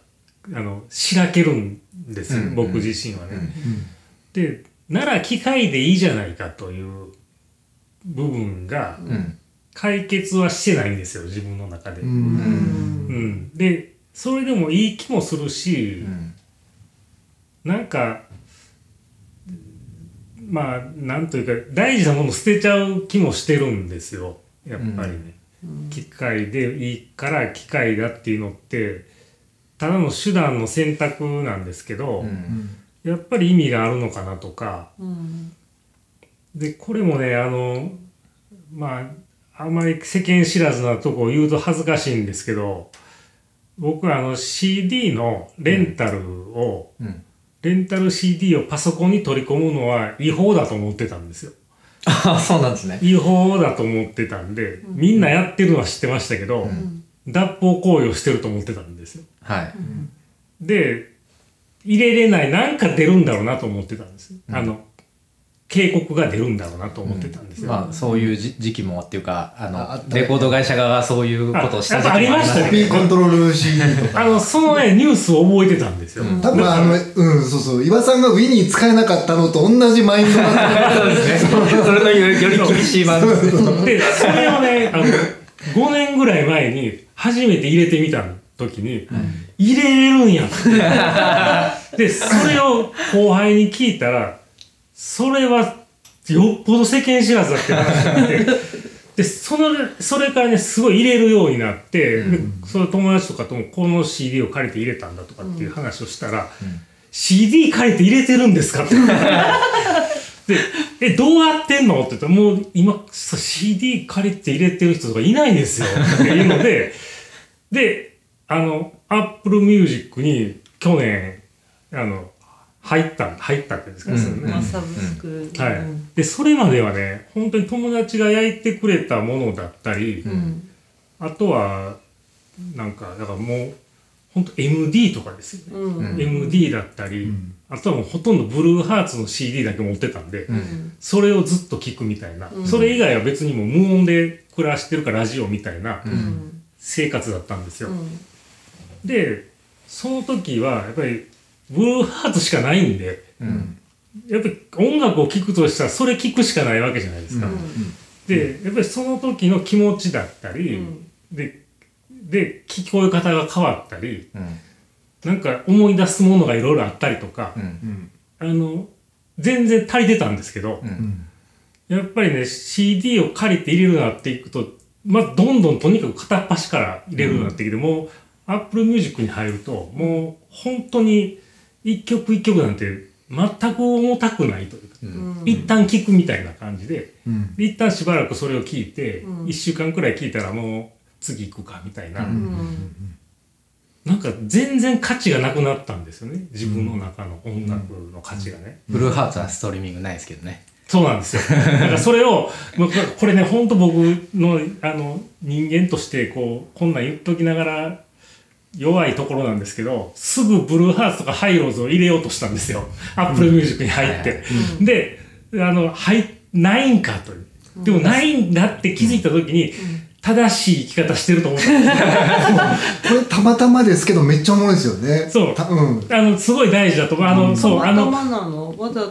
あのしらけるんですよ、うん僕自身はね。でなら機械でいいじゃないかという部分がうん。解決はしてないんですよ自分の中で。ううんん。でそれでもいい気もするしう、ん。なんかまあなんというか大事なもの捨てちゃう気もしてるんですよ。やっぱりね。機械でいいから機械だっていうのってただの手段の選択なんですけど、うん。やっぱり意味があるのかなとか。うん。でこれもねあのまああんまり世間知らずなとこを言うと恥ずかしいんですけど僕はあの CD のレンタルを、うんレンタル CD をパソコンに取り込むのは違法だと思ってたんですよ。あそうなんですね違法だと思ってたんで、みんなやってるのは知ってましたけど、脱法行為をしてると思ってたんですよ。はい。で入れれないなんか出るんだろうなと思ってたんです、あの警告が出るんだろうなと思ってたんですよ、まあ、そういうじ時期もっていうか、あの、レコード会社側がそういうことをした時期もありましたね。コピーコントロール CD とか。あのそのねニュースを覚えてたんですよ、多分あのうんそうそう。岩さんがウィニー使えなかったのと同じマインドなんそうですね。それのよりより厳しい版 ですね。でそれをねあの5年ぐらい前に初めて入れてみた時に、入れれるんやって。でそれを後輩に聞いたらそれはよっぽど世間知らずだって話になってでそのそれからねすごい入れるようになって、でその友達とかともこの CD を借りて入れたんだとかっていう話をしたら、CD 借りて入れてるんですか？って。で、え、どうやってんの？って言ったら、もう今、CD 借りて入れてる人とかいないんですよ。っていうので、で、あの、Apple Music に去年、あの、入った、入ったっていうんですか、うんそのねまあサブスク。はいうん。で、それまではね、本当に友達が焼いてくれたものだったり、うん。あとは、なんか、だからもう、本当 MD とかですよね。うん。MD だったり、んあとはもうほとんどブルーハーツの CD だけ持ってたんで、うん。それをずっと聞くみたいな、うんそれ以外は別にもう無音で暮らしてるからラジオみたいなうん。生活だったんですよ。うん。で、その時はやっぱりブルーハーツしかないんで、うん。やっぱり音楽を聴くとしたらそれ聴くしかないわけじゃないですか。うんで、やっぱりその時の気持ちだったり、うんで、で、聞こえ方が変わったり、うん。なんか思い出すものがいろいろあったりとかう、ん。うんあの、全然足りてたんですけど、うんうんやっぱりね、CD を借りて入れるようになっていくと、まあ、どんどんとにかく片っ端から入れるようになってきて、もう、Apple Music に入ると、もう、本当に、一曲一曲なんて、全く重たくないというか、うん。うん。一旦聞くみたいな感じで、うんで一旦しばらくそれを聞いて、うん一週間くらい聞いたらもう、次行くかみたいな、うん。なんか全然価値がなくなったんですよね。自分の中の音楽の価値がね。ブルーハーツはストリーミングないですけどね。そうなんですよ。だからそれを、もうこれこれね、本当僕の、あの、人間として、こう、こんなん言っときながら、弱いところなんですけど、すぐブルーハーツとかハイローズを入れようとしたんですよ。 Apple Music に入って。で、あの、はい、ないんかという。でもないんだって気づいた時に、正しい生き方してると思った。んですよ。これたまたまですけどめっちゃおもろいですよね。そう。たうん。あの、すごい大事だと思う。あの、そう、あの。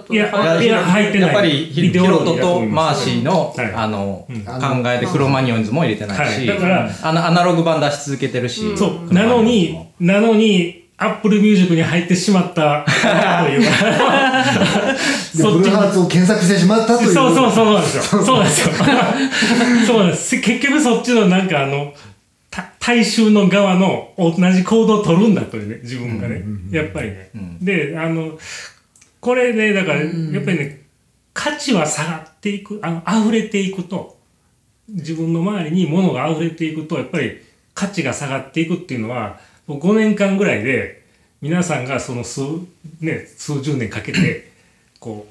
いやはい。いや入ってない。やっぱりヒロトとマーシーの、はい。あの、うん。考えでクロマニオンズも入れてないし、はい。だからあのアナログ盤出し続けてるし、そう。なのに、なのに、 Apple Music に入ってしまったというか。でブルーハーツを検索してしまったというそうそうそうなんですよ。そうなんですよ。そうなんです。結局そっちのなんかあの、た大衆の側の同じ行動を取るんだというね、自分がね。やっぱりね。んで、あの、これね、だから、やっぱりね、価値は下がっていく、あの、溢れていくと、自分の周りに物が溢れていくと、やっぱり価値が下がっていくっていうのは、もう5年間ぐらいで、皆さんがその数、ね、数十年かけて、こ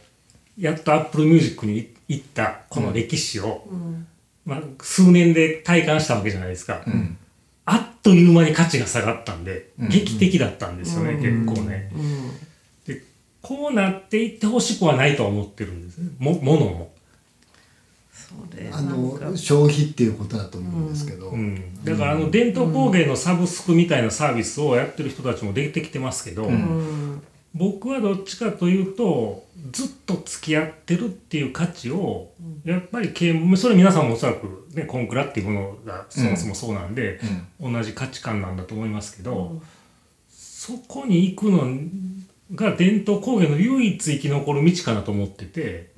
う、やっと Apple Music に行ったこの歴史を、うん。まあ、数年で体感したわけじゃないですか。んあっという間に価値が下がったんで、うん劇的だったんですよね、うん結構ね。うん。で、こうなっていってほしくはないとは思ってるんですね。も、ものも。あの消費っていうことだと思うんですけど、うん。だからあの、伝統工芸のサブスクみたいなサービスをやってる人たちも出てきてますけど、うん。僕はどっちかというとずっと付き合ってるっていう価値をやっぱりそれ皆さんもおそらくねコンクラっていうものがそもそもそうなんで、同じ価値観なんだと思いますけど、そこに行くのが伝統工芸の唯一生き残る道かなと思ってて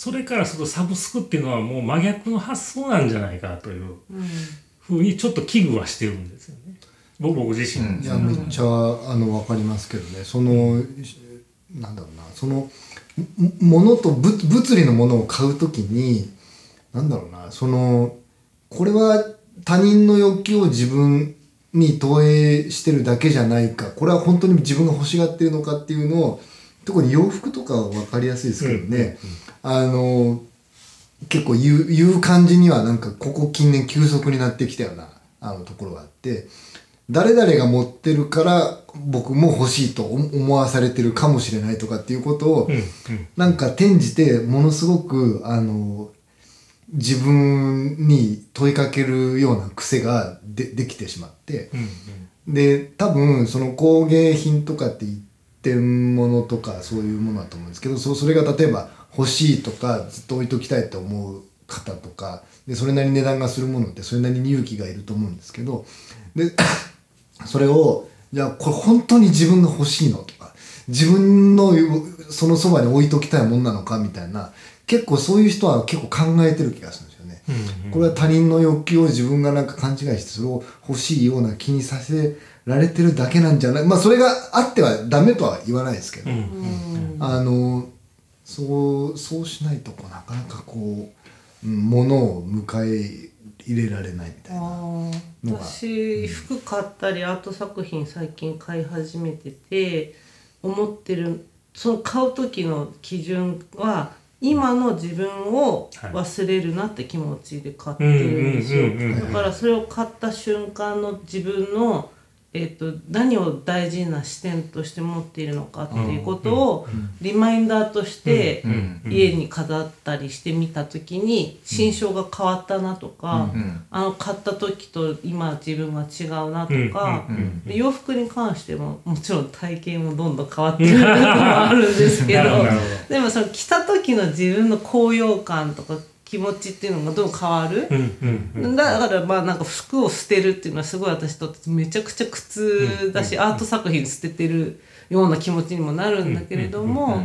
それからするとサブスクっていうのはもう真逆の発想なんじゃないかといううん。ふうにちょっと危惧はしてるんですよね。僕僕自身。うん。いやめっちゃあの分かりますけどね。そのなんだろうな。そのもものと物物理のものを買うときになんだろうな。そのこれは他人の欲求を自分に投影してるだけじゃないか。これは本当に自分が欲しがってるのかっていうのを特に洋服とかは分かりやすいですけどね、あの結構言う言う感じにはなんかここ近年急速になってきたようなあのところがあって誰々が持ってるから僕も欲しいと思わされてるかもしれないとかっていうことを、なんか転じてものすごくあの自分に問いかけるような癖がでできてしまってうんで多分その工芸品とかって一点物とかそういうものだと思うんですけどそそれが例えば欲しいとかずっと置いときたいと思う方とかでそれなりに値段がするものってそれなりに勇気がいると思うんですけどで それをじゃあこれ本当に自分が欲しいのとか自分のそのそばに置いときたいもんなのかみたいな結構そういう人は結構考えてる気がするんですよね。これは他人の欲求を自分がなんか勘違いしてそれを欲しいような気にさせられてるだけなんじゃない。まあそれがあってはダメとは言わないですけど、うん。あのそうそうしないとこうなかなかこう、うん、物を迎え入れられないみたいな。あーのが。私服買ったりアート作品最近買い始めてて思ってるその買う時の基準は今の自分を忘れるなって気持ちで買ってるんですよ。うんうんうんうん。だからそれを買った瞬間の自分のえっと何を大事な視点として持っているのかっていうことをリマインダーとしてうん家に飾ったりしてみた時に心象が変わったなとか、うんあの買った時と今自分が違うなとか、洋服に関してももちろん体型もどんどん変わってるっていうのもあるんですけど でもその着た時の自分の高揚感とか気持ちっていうのがどう変わる、だからまあなんか服を捨てるっていうのはすごい私とってめちゃくちゃ苦痛だし、アート作品捨ててるような気持ちにもなるんだけれども、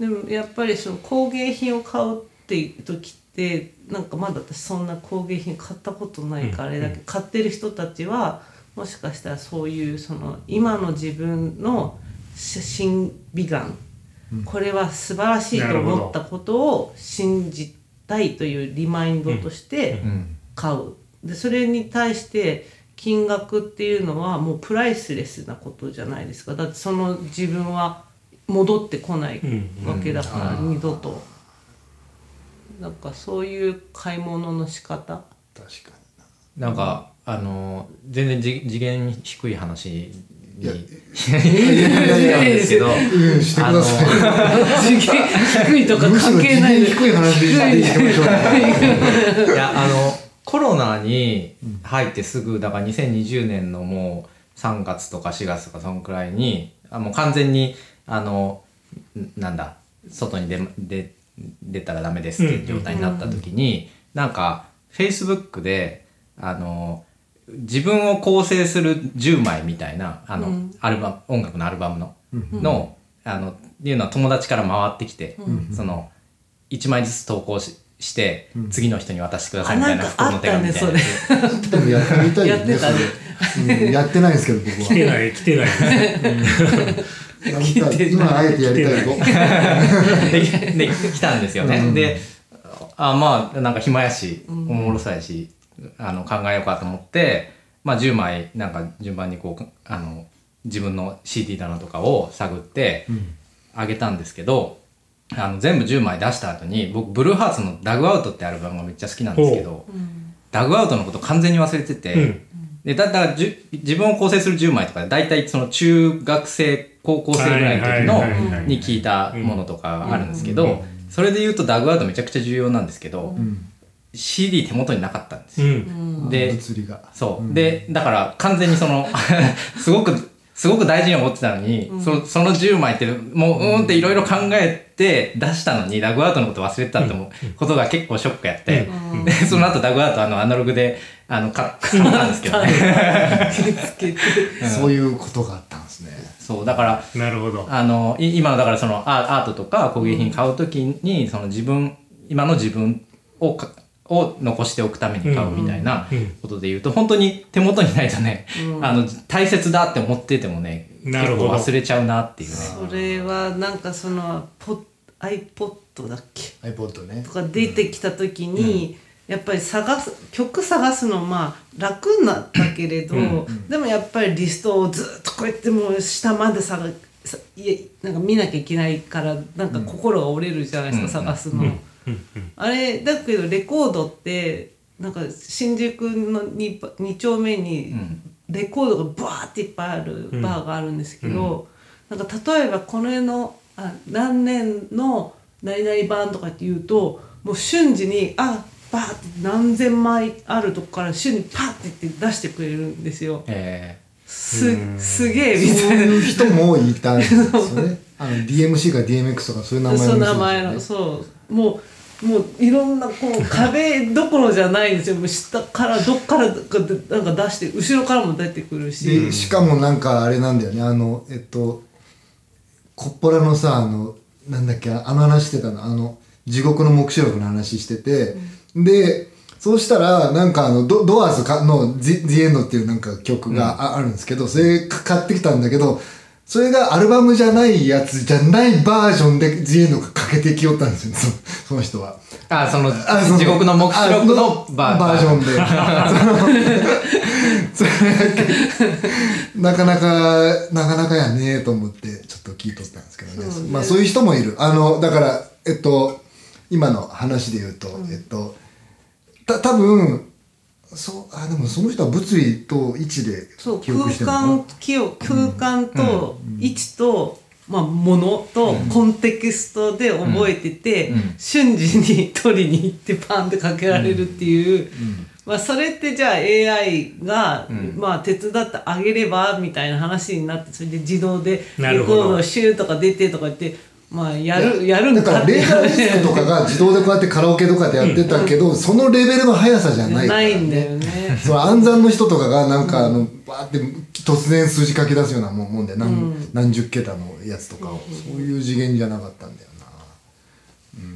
でもやっぱりその工芸品を買うっていう時ってなんかまだ私そんな工芸品買ったことないからあれだけど、買ってる人たちはもしかしたらそういうその今の自分の新美眼、これは素晴らしいと思ったことを信じたいというリマインドとしてうん。買う。でそれに対して金額っていうのはもうプライスレスなことじゃないですか。だってその自分は戻ってこないわけだから、二度と。なんかそういう買い物の仕方？確かな。んかあの全然じ次元低い話にいやいやいやですけどしてください低いとか関係ない低い話でいきましょういやあのコロナに入ってすぐだから2020年のもう3月とか4月とかそのくらいにあもう完全にあのんなんだ外に出出出たらダメですっていう状態になった時に、なんか Facebook であの自分を構成する10枚みたいなあの、うん。アルバム音楽のアルバムの、のあのっていうのは友達から回ってきて、その1枚ずつ投稿しして、次の人に渡してくださいみたいなあなんか袋の手紙みたいな。やつでもやってみたいよねやってたね。それうんやってないんですけど僕は。来てない来てない。なん。か今あえてやりたいと でで来たんですよね、うん。であまあなんか暇やしおもろさやし、あの考えようかと思って、まあ、10枚なんか順番にこうあの自分の CD 棚とかを探ってあげたんですけど、あの全部10枚出した後に僕ブルーハーツの「ダグアウト」ってアルバムがめっちゃ好きなんですけど、ダグアウトのこと完全に忘れてて、うん。でだだからじゅ自分を構成する10枚とかで大体その中学生高校生ぐらいの時のに聞いたものとかがあるんですけうん。どそれで言うとダグアウトめちゃくちゃ重要なんですけど、うん CD 手元になかったんですうよ。ん。で物理が。そう、でだから完全にその すごくすごく大事に思ってたのに、そその10枚ってもううーんっていろいろ考えて出したのにダグアウトのこと忘れてたって思うことが結構ショックやって、でその後ダグアウトあのアナログであの買買ったんですけどね。つけてそういうことがあったんですね。そうだからなるほど。あのい今のだからそのアアートとか工芸品買うときに、その自分今の自分をかを残しておくために買うみたいなうんうんことで言うと、本当に手元にないとね、あの大切だって思っててもねなるほど。結構忘れちゃうなっていうね。それはなんかそのポ iPod だっけ？iPod ね。とか出てきた時に、やっぱり探す曲探すのまあ楽になったけれど、でもやっぱりリストをずっとこうやってもう下まで探さいやなんか見なきゃいけないからなんか心が折れるじゃないですか、探すの。あれだけどレコードってなんか新宿の 2, 2丁目にん。レコードがバーっていっぱいあるバーがあるんですけど、なんか例えばこれのあ何年の何々版とかって言うともう瞬時にあバーって何千枚あるとこから瞬時にパッて言って出してくれるんですよ。えすすげえみそうたいな。いう人もいたんですよね。あの DMC か DMX とかそういう名前そうのそうもうもういろんなこう壁どころじゃないんですよ。もう下からどっからかでなんか出して後ろからも出てくるし。でしかもなんかあれなんだよね。あのえっとコッポラのさあのなんだっけあの話してたの。あの地獄の黙示録の話してて、でそうしたらなんかあのドドアーズかの「The, The End」っていうなんか曲があ,、あるんですけどそれか買ってきたんだけどそれがアルバムじゃないやつじゃないバージョンで「The End」がかけてきよったんですよそその人は。ー、あそのあその地獄の黙示録のあバーバージョンで。そ のそれだけ。なかなかなかなかやねえと思ってちょっと聞いとったんですけどね。ね。まあそういう人もいる。あのだからえっと今の話で言うと、えっとた多分そうあでもその人は物理と位置でそう記憶して空間記憶空間と位置と、まあ、物とコンテキストで覚えてて、うん。うん。瞬時に取りに行ってパンってかけられるっていう、まあ、それってじゃあ AI が、ん。まあ、手伝ってあげればみたいな話になってそれで自動でレコードシューとか出てとか言って。まあ、やるやるんだからレーダーディスクとかが自動でこうやってカラオケとかでやってたけど、そのレベルの速さじゃないないんだよね。その暗算の人とかがなんかあのバーって突然数字書き出すようなもんもんで何,、何十桁のやつとかを、そういう次元じゃなかったんだよ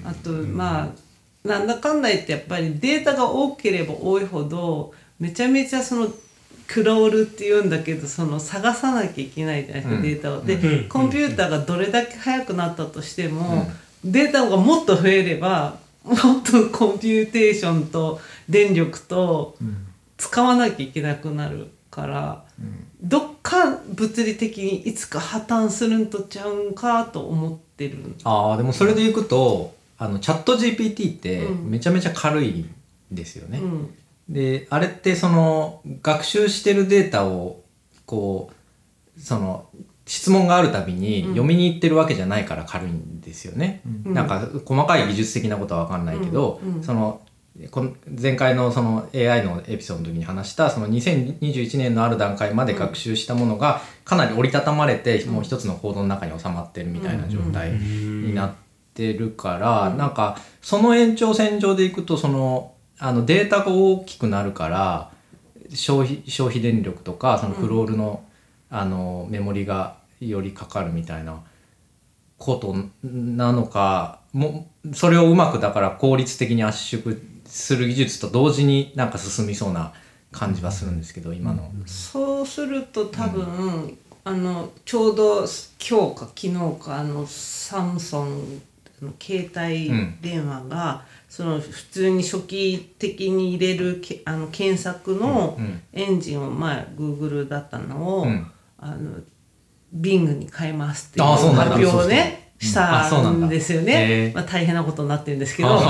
な。あとまあなんだかんだ言ってやっぱりデータが多ければ多いほどめちゃめちゃそのクロールっていうんだけどその探さなきゃいけないじゃないですか、うん。データを。で、うん。コンピューターがどれだけ速くなったとしても、データがもっと増えればもっと computation と電力と使わなきゃいけなくなるから、どっか物理的にいつか破綻するんとちゃうんかと思ってる。ああでもそれでいくとあのチャット GPT ってうん。めちゃめちゃ軽いんですよね。うんであれってその学習してるデータをこうその質問があるたびに読みに行ってるわけじゃないから軽いんですよね。うん。なんか細かい技術的なことは分かんないけど、うん。うん。そのこの前回のその AI のエピソードの時に話したその2021年のある段階まで学習したものがかなり折りたたまれてもう一つのコードの中に収まってるみたいな状態になってるから、うん。なんかその延長線上でいくとそのあのデータが大きくなるから消費消費電力とかそのクロールの,、あのメモリがよりかかるみたいなことなのかもそれをうまくだから効率的に圧縮する技術と同時になんか進みそうな感じはするんですけど今の。そうすると多分、あのちょうど今日か昨日かあのサムソンの携帯電話が、その普通に初期的に入れるけあの検索のエンジンを前 Google だったのを、うん。あの Bing に変えますっていう発表をねしたんですよへねえ。まあ、大変なことになってるんですけど。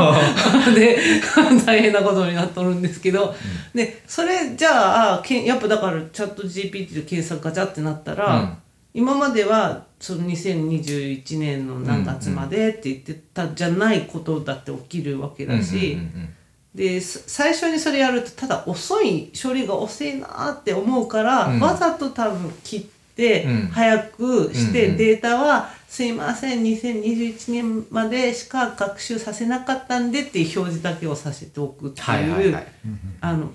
で 大変なことになっとるんですけど、でそれじゃあけやっぱだからチャット GPT で検索ガチャってなったら、うん今まではその2021年の何月までって言ってたじゃないことだって起きるわけだし。でさ最初にそれやるとただ遅い処理が遅いなって思うから、うん。わざと多分切ってうん。早くして、うんうん。データは「すいません2021年までしか学習させなかったんで」っていう表示だけをさせておくっていう、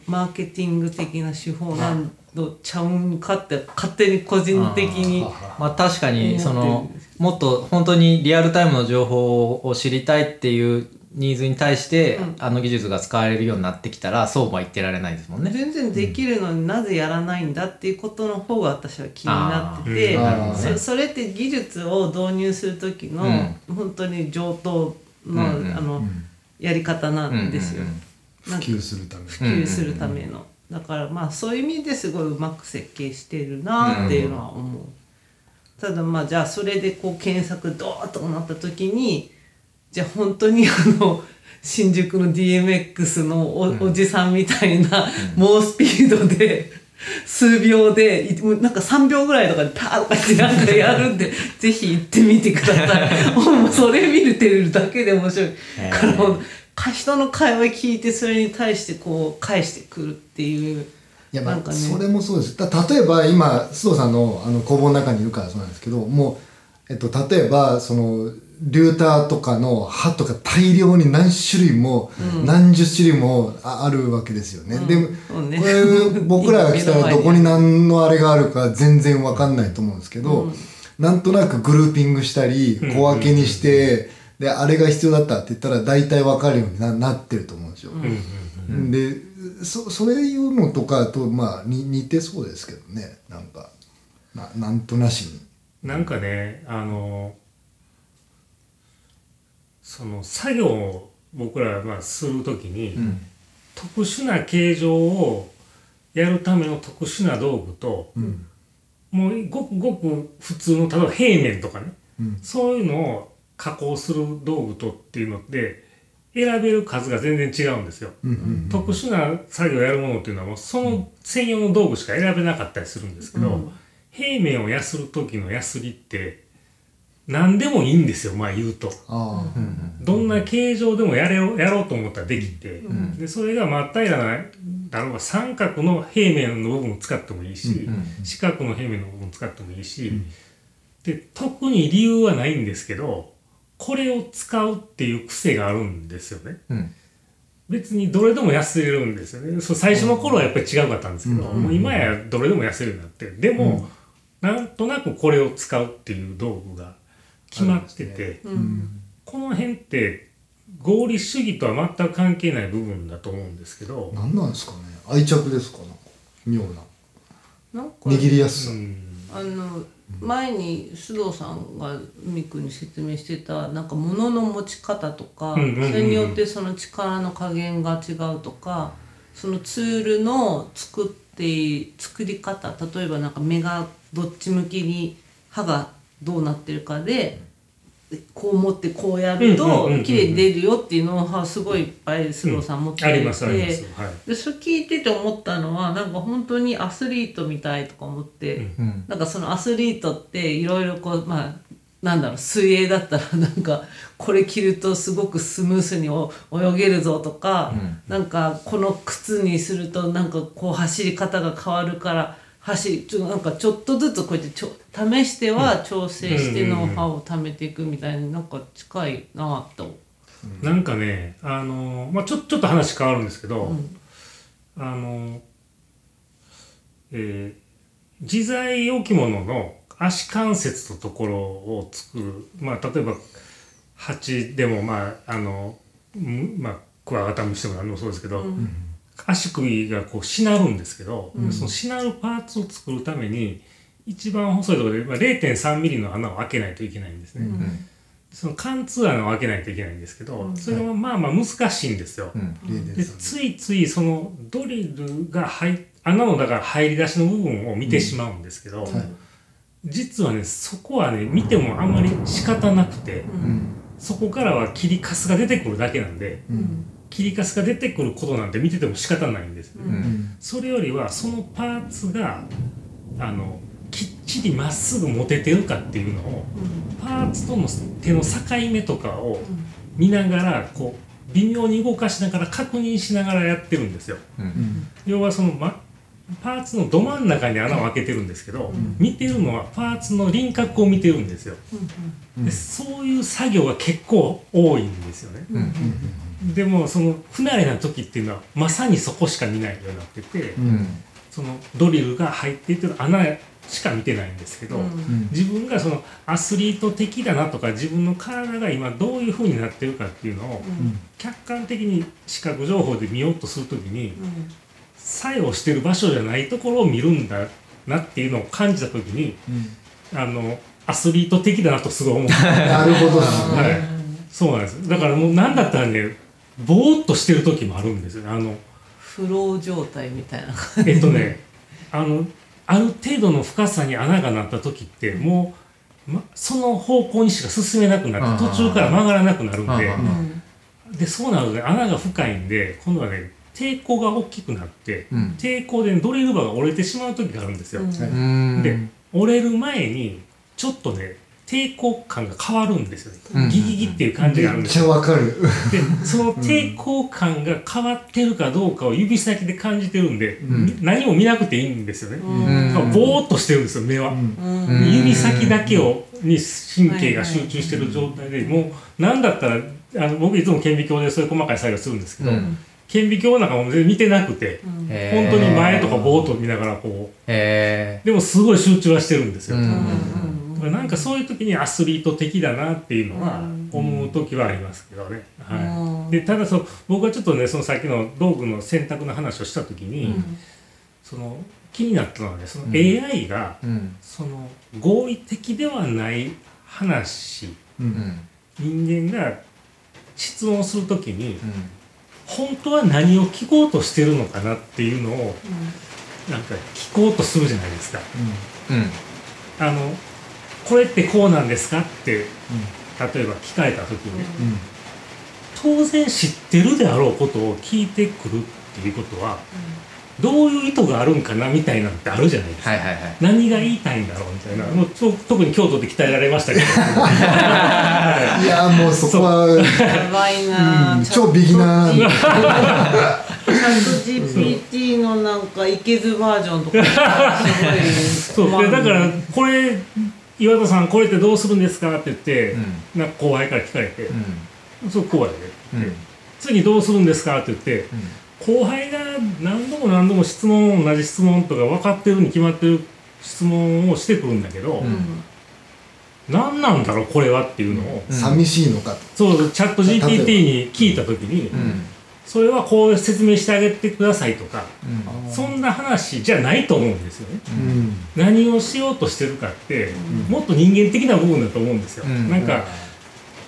マーケティング的な手法なんのちゃうんかって勝手に個人的にまあ確かにそのもっと本当にリアルタイムの情報を知りたいっていうニーズに対して、うん。あの技術が使われるようになってきたらそうは言ってられないですもんね。全然できるのになぜやらないんだっていうことの方が私は気になってて、あーなるほどね。そそれって技術を導入する時の、本当に上等の,、うんうんあのやり方なんですよ。うんうんうん。普及するために普及するための、だからまあそういう意味ですごいうまく設計してるなっていうのは思う、ただまあじゃあそれでこう検索ドーッとなった時にじゃあ本当にあの新宿の DMX のお,、おじさんみたいな猛スピードで数秒でなんか3秒ぐらいとかでパーとかってなんかやるんで ぜひ行ってみてください。もうそれ見るてるだけで面白い。から人の会話聞いてそれに対してこう返してくるっていういやまあなんかね。それもそうです。だ例えば今須藤さんのあの工房の中にいるからそうなんですけどもう、えっと、例えばそのリューターとかの刃とか大量に何種類も、何十種類もああるわけですよね。でそうね。これ僕らが来たらどこに。何のあれがあるか全然わかんないと思うんですけど、なんとなくグルーピングしたり小分けにして、であれが必要だったって言ったら大体わかるようにななってると思うんですよ。でそそういうのとかとまあに似てそうですけどね。なんかななんとなしに。なんかねあのその作業を僕らがまあするときに、うん。特殊な形状をやるための特殊な道具と、うん。もうごくごく普通の例えば平面とかね、うん。そういうのを加工する道具とっていうので選べる数が全然違うんですよ。うんうん特殊な作業をやるものっていうのはもうその専用の道具しか選べなかったりするんですけど、うん。平面をやする時のやすりって何でもいいんですよまあ言うと。ああ。どんな形状でもやれろやろうと思ったらできて、んでそれが真っ平らなだろうが三角の平面の部分を使ってもいいし、うん四角の平面の部分を使ってもいいし、で特に理由はないんですけどこれを使うっていう癖があるんですよね。うん。別にどれでも痩せれるんですよね。そう最初の頃はやっぱり違うかったんですけど、うん。もう今やどれでも痩せるようになってる。でも、なんとなくこれを使うっていう道具が決まってて、うん。この辺って合理主義とは全く関係ない部分だと思うんですけど、何なんですかね。愛着ですかな。んか妙な。なんか握りやすさ、うん。あの前に須藤さんが海君に説明してたなんか物の持ち方とか、うんうんうんうん。それによってその力の加減が違うとかそのツールの作って作り方例えばなんか目がどっち向きに刃がどうなってるかでこう持ってこうやると綺麗に出るよっていうノウハウすごいいっぱい須藤さん持ってい。て。でそれ聞いてて思ったのはなんか本当にアスリートみたいとか思って、うん。うん。なんかそのアスリートっていろいろこうまあなんだろう水泳だったらなんかこれ着るとすごくスムースにお泳げるぞとか、うん。なんかこの靴にするとなんかこう走り方が変わるから走りちょなんかちょっとずつこうやってちょ試しては調整してノウハウを貯めていくみたいになんか近いなぁと。なんかね、あのまあちょちょっと話変わるんですけど、うん。あのえー自在置物の足関節のところを作る、まあ例えば蜂でもまああのむまあクワガタムシでも何でもそうですけど、うん足首がこうしなるんですけど、そのしなるパーツを作るために一番細いところで、まあ、0.3ミリの穴を開けないといけないんですね。うん。その貫通穴を開けないといけないんですけど、それがまあまあ難しいんですよ。うん。でついついそのドリルが入穴のだから入り出しの部分を見てしまうんですけど、はい実はねそこはね見てもあんまり仕方なくて、うん。そこからは切りカスが出てくるだけなんでうん切りカスが出てくることなんて見てても仕方ないんです。ね。ううん。んそれよりはそのパーツがあのきっちりまっすぐ持ててるかっていうのをパーツとの手の境目とかを見ながらこう微妙に動かしながら確認しながらやってるんですよ。ううん。ん要はその、ま、パーツのど真ん中に穴を開けてるんですけど、見てるのはパーツの輪郭を見てるんですよ。でそういう作業が結構多いんですよね。うんでもその不慣れな時っていうのはまさにそこしか見ないようになってて、うん。そのドリルが入っていってる穴しか見てないんですけど、うん。自分がそのアスリート的だなとか自分の体が今どういう風になってるかっていうのを客観的に視覚情報で見ようとする時に作用してる場所じゃないところを見るんだなっていうのを感じた時にあのアスリート的だなとすごい思った。なるほどはい、そうなんです。だからもう何だったらねぼーっとしてる時もあるんですよね。あのフロー状態みたいなえっとねあのある程度の深さに穴がなった時ってもう、ま、その方向にしか進めなくなってうん。途中から曲がらなくなるんで。うん。でそうなるとね穴が深いんで今度はね抵抗が大きくなって、うん。抵抗でドリルバーが折れてしまう時があるんですよ。うん。うん。で折れる前にちょっとね抵抗感が変わるんですよね、うん。ギギギっていう感じがあるんめっちですよゃわかる。でその抵抗感が変わってるかどうかを指先で感じてるんで、ん。何も見なくていいんですよね、うん。ぼーっとしてるんですよ目は、うん。うん指先だけをに神経が集中してる状態で、もう何だったらあの僕いつも顕微鏡でそういう細かい作業するんですけど、うん。顕微鏡なんかも全然見てなくて、へー。本当に前とかぼーっと見ながらこへうでもすごい集中はしてるんですよ、うんなんかそういう時にアスリート的だなっていうのはうん。思う時はありますけどね。うはんい、でただそう僕はちょっとねそのさっきの道具の選択の話をした時に、その気になったのはねそのうん。AI が、うん。その合理的ではない話人間が質問する時にうん。本当は何を聞こうとしてるのかなっていうのをなんか聞こうとするじゃないですか。うん。あのこれってこうなんですかって例えば聞かれた時に、うん。当然知ってるであろうことを聞いてくるっていうことはどういう意図があるんかなみたいなのってあるじゃないですか。はいはいはい。何が言いたいんだろうみたいな、もうと特に京都で鍛えられましたけど。いやもうそこはやばいな。うん。チャット超ビギナー。チャット GPT のなんかいけずバージョンとか。すごいそう。でだからこれ岩田さんこれってどうするんですかって言って、うなんか後輩から聞かれてう、ん。そうこうやで、うん。次どうするんですかって言って後輩が何度も何度も質問同じ質問とか分かってるに決まってる質問をしてくるんだけど、うん。何なんだろうこれはっていうのを、うん。寂しいのかと。そうチャット GPT に聞いた時に、うんそれはこう説明してあげてくださいとか、うん。そんな話じゃないと思うんですよね。うん。何をしようとしてるかって、もっと人間的な部分だと思うんですよ。うん。なんか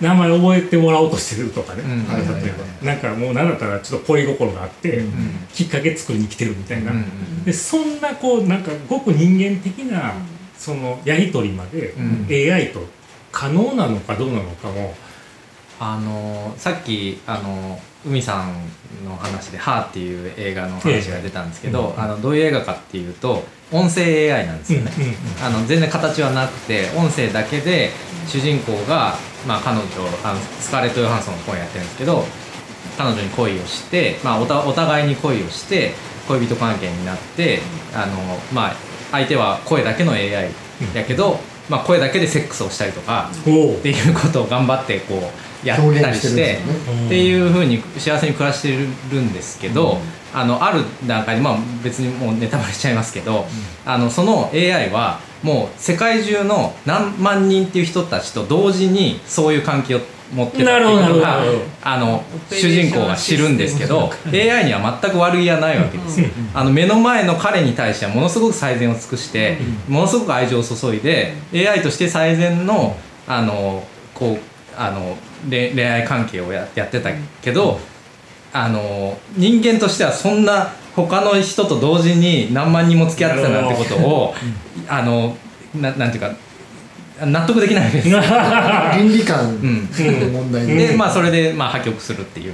名前覚えてもらおうとしてるとかね、うん。例えば、なんかもう何だったらちょっと恋心があって、うん。きっかけ作りに来てるみたいな、うんでそんなこうなんかごく人間的なそのやり取りまでうん。AI と可能なのかどうなのかも、あのさっきあの海さんの話で「ハーっていう映画の話が出たんですけど、あのどういう映画かっていうと音声 AI なんですよね、あの全然形はなくて音声だけで主人公が、まあ、彼女あのスカーレット・ヨハンソンの声やってるんですけど彼女に恋をして、まあ、おたお互いに恋をして恋人関係になってあの、まあ、相手は声だけの AI やけど、まあ、声だけでセックスをしたりとかおっていうことを頑張ってこうやったりしてね。っていうふうに幸せに暮らしてるんですけど、あのある段階で、まあ、別にもうネタバレしちゃいますけど、あのその AI はもう世界中の何万人っていう人たちと同時にそういう関係を持ってたっていうのがあの主人公が知るんですけど AI には全く悪気はないわけですよ。あの目の前の彼に対してはものすごく最善を尽くして、ものすごく愛情を注いで AI として最善のあのこうあの恋恋愛関係をややってたけど、あの人間としてはそんな他の人と同時に何万人も付き合ってたなんてことを、あのななんていうか納得できないです。倫理観うん。の問題ででまあそれでまあ破局するっていう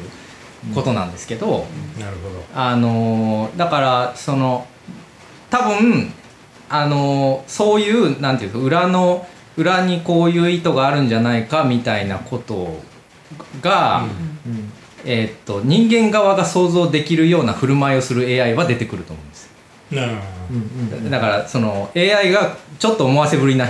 ことなんですけど、なるほど。あのだからその多分あのそういうなんていうか裏の裏にこういう意図があるんじゃないかみたいなことが、うん。えーっと人間側が想像できるような振る舞いをする AI は出てくると思うんです。だからその AI がちょっと思わせぶりな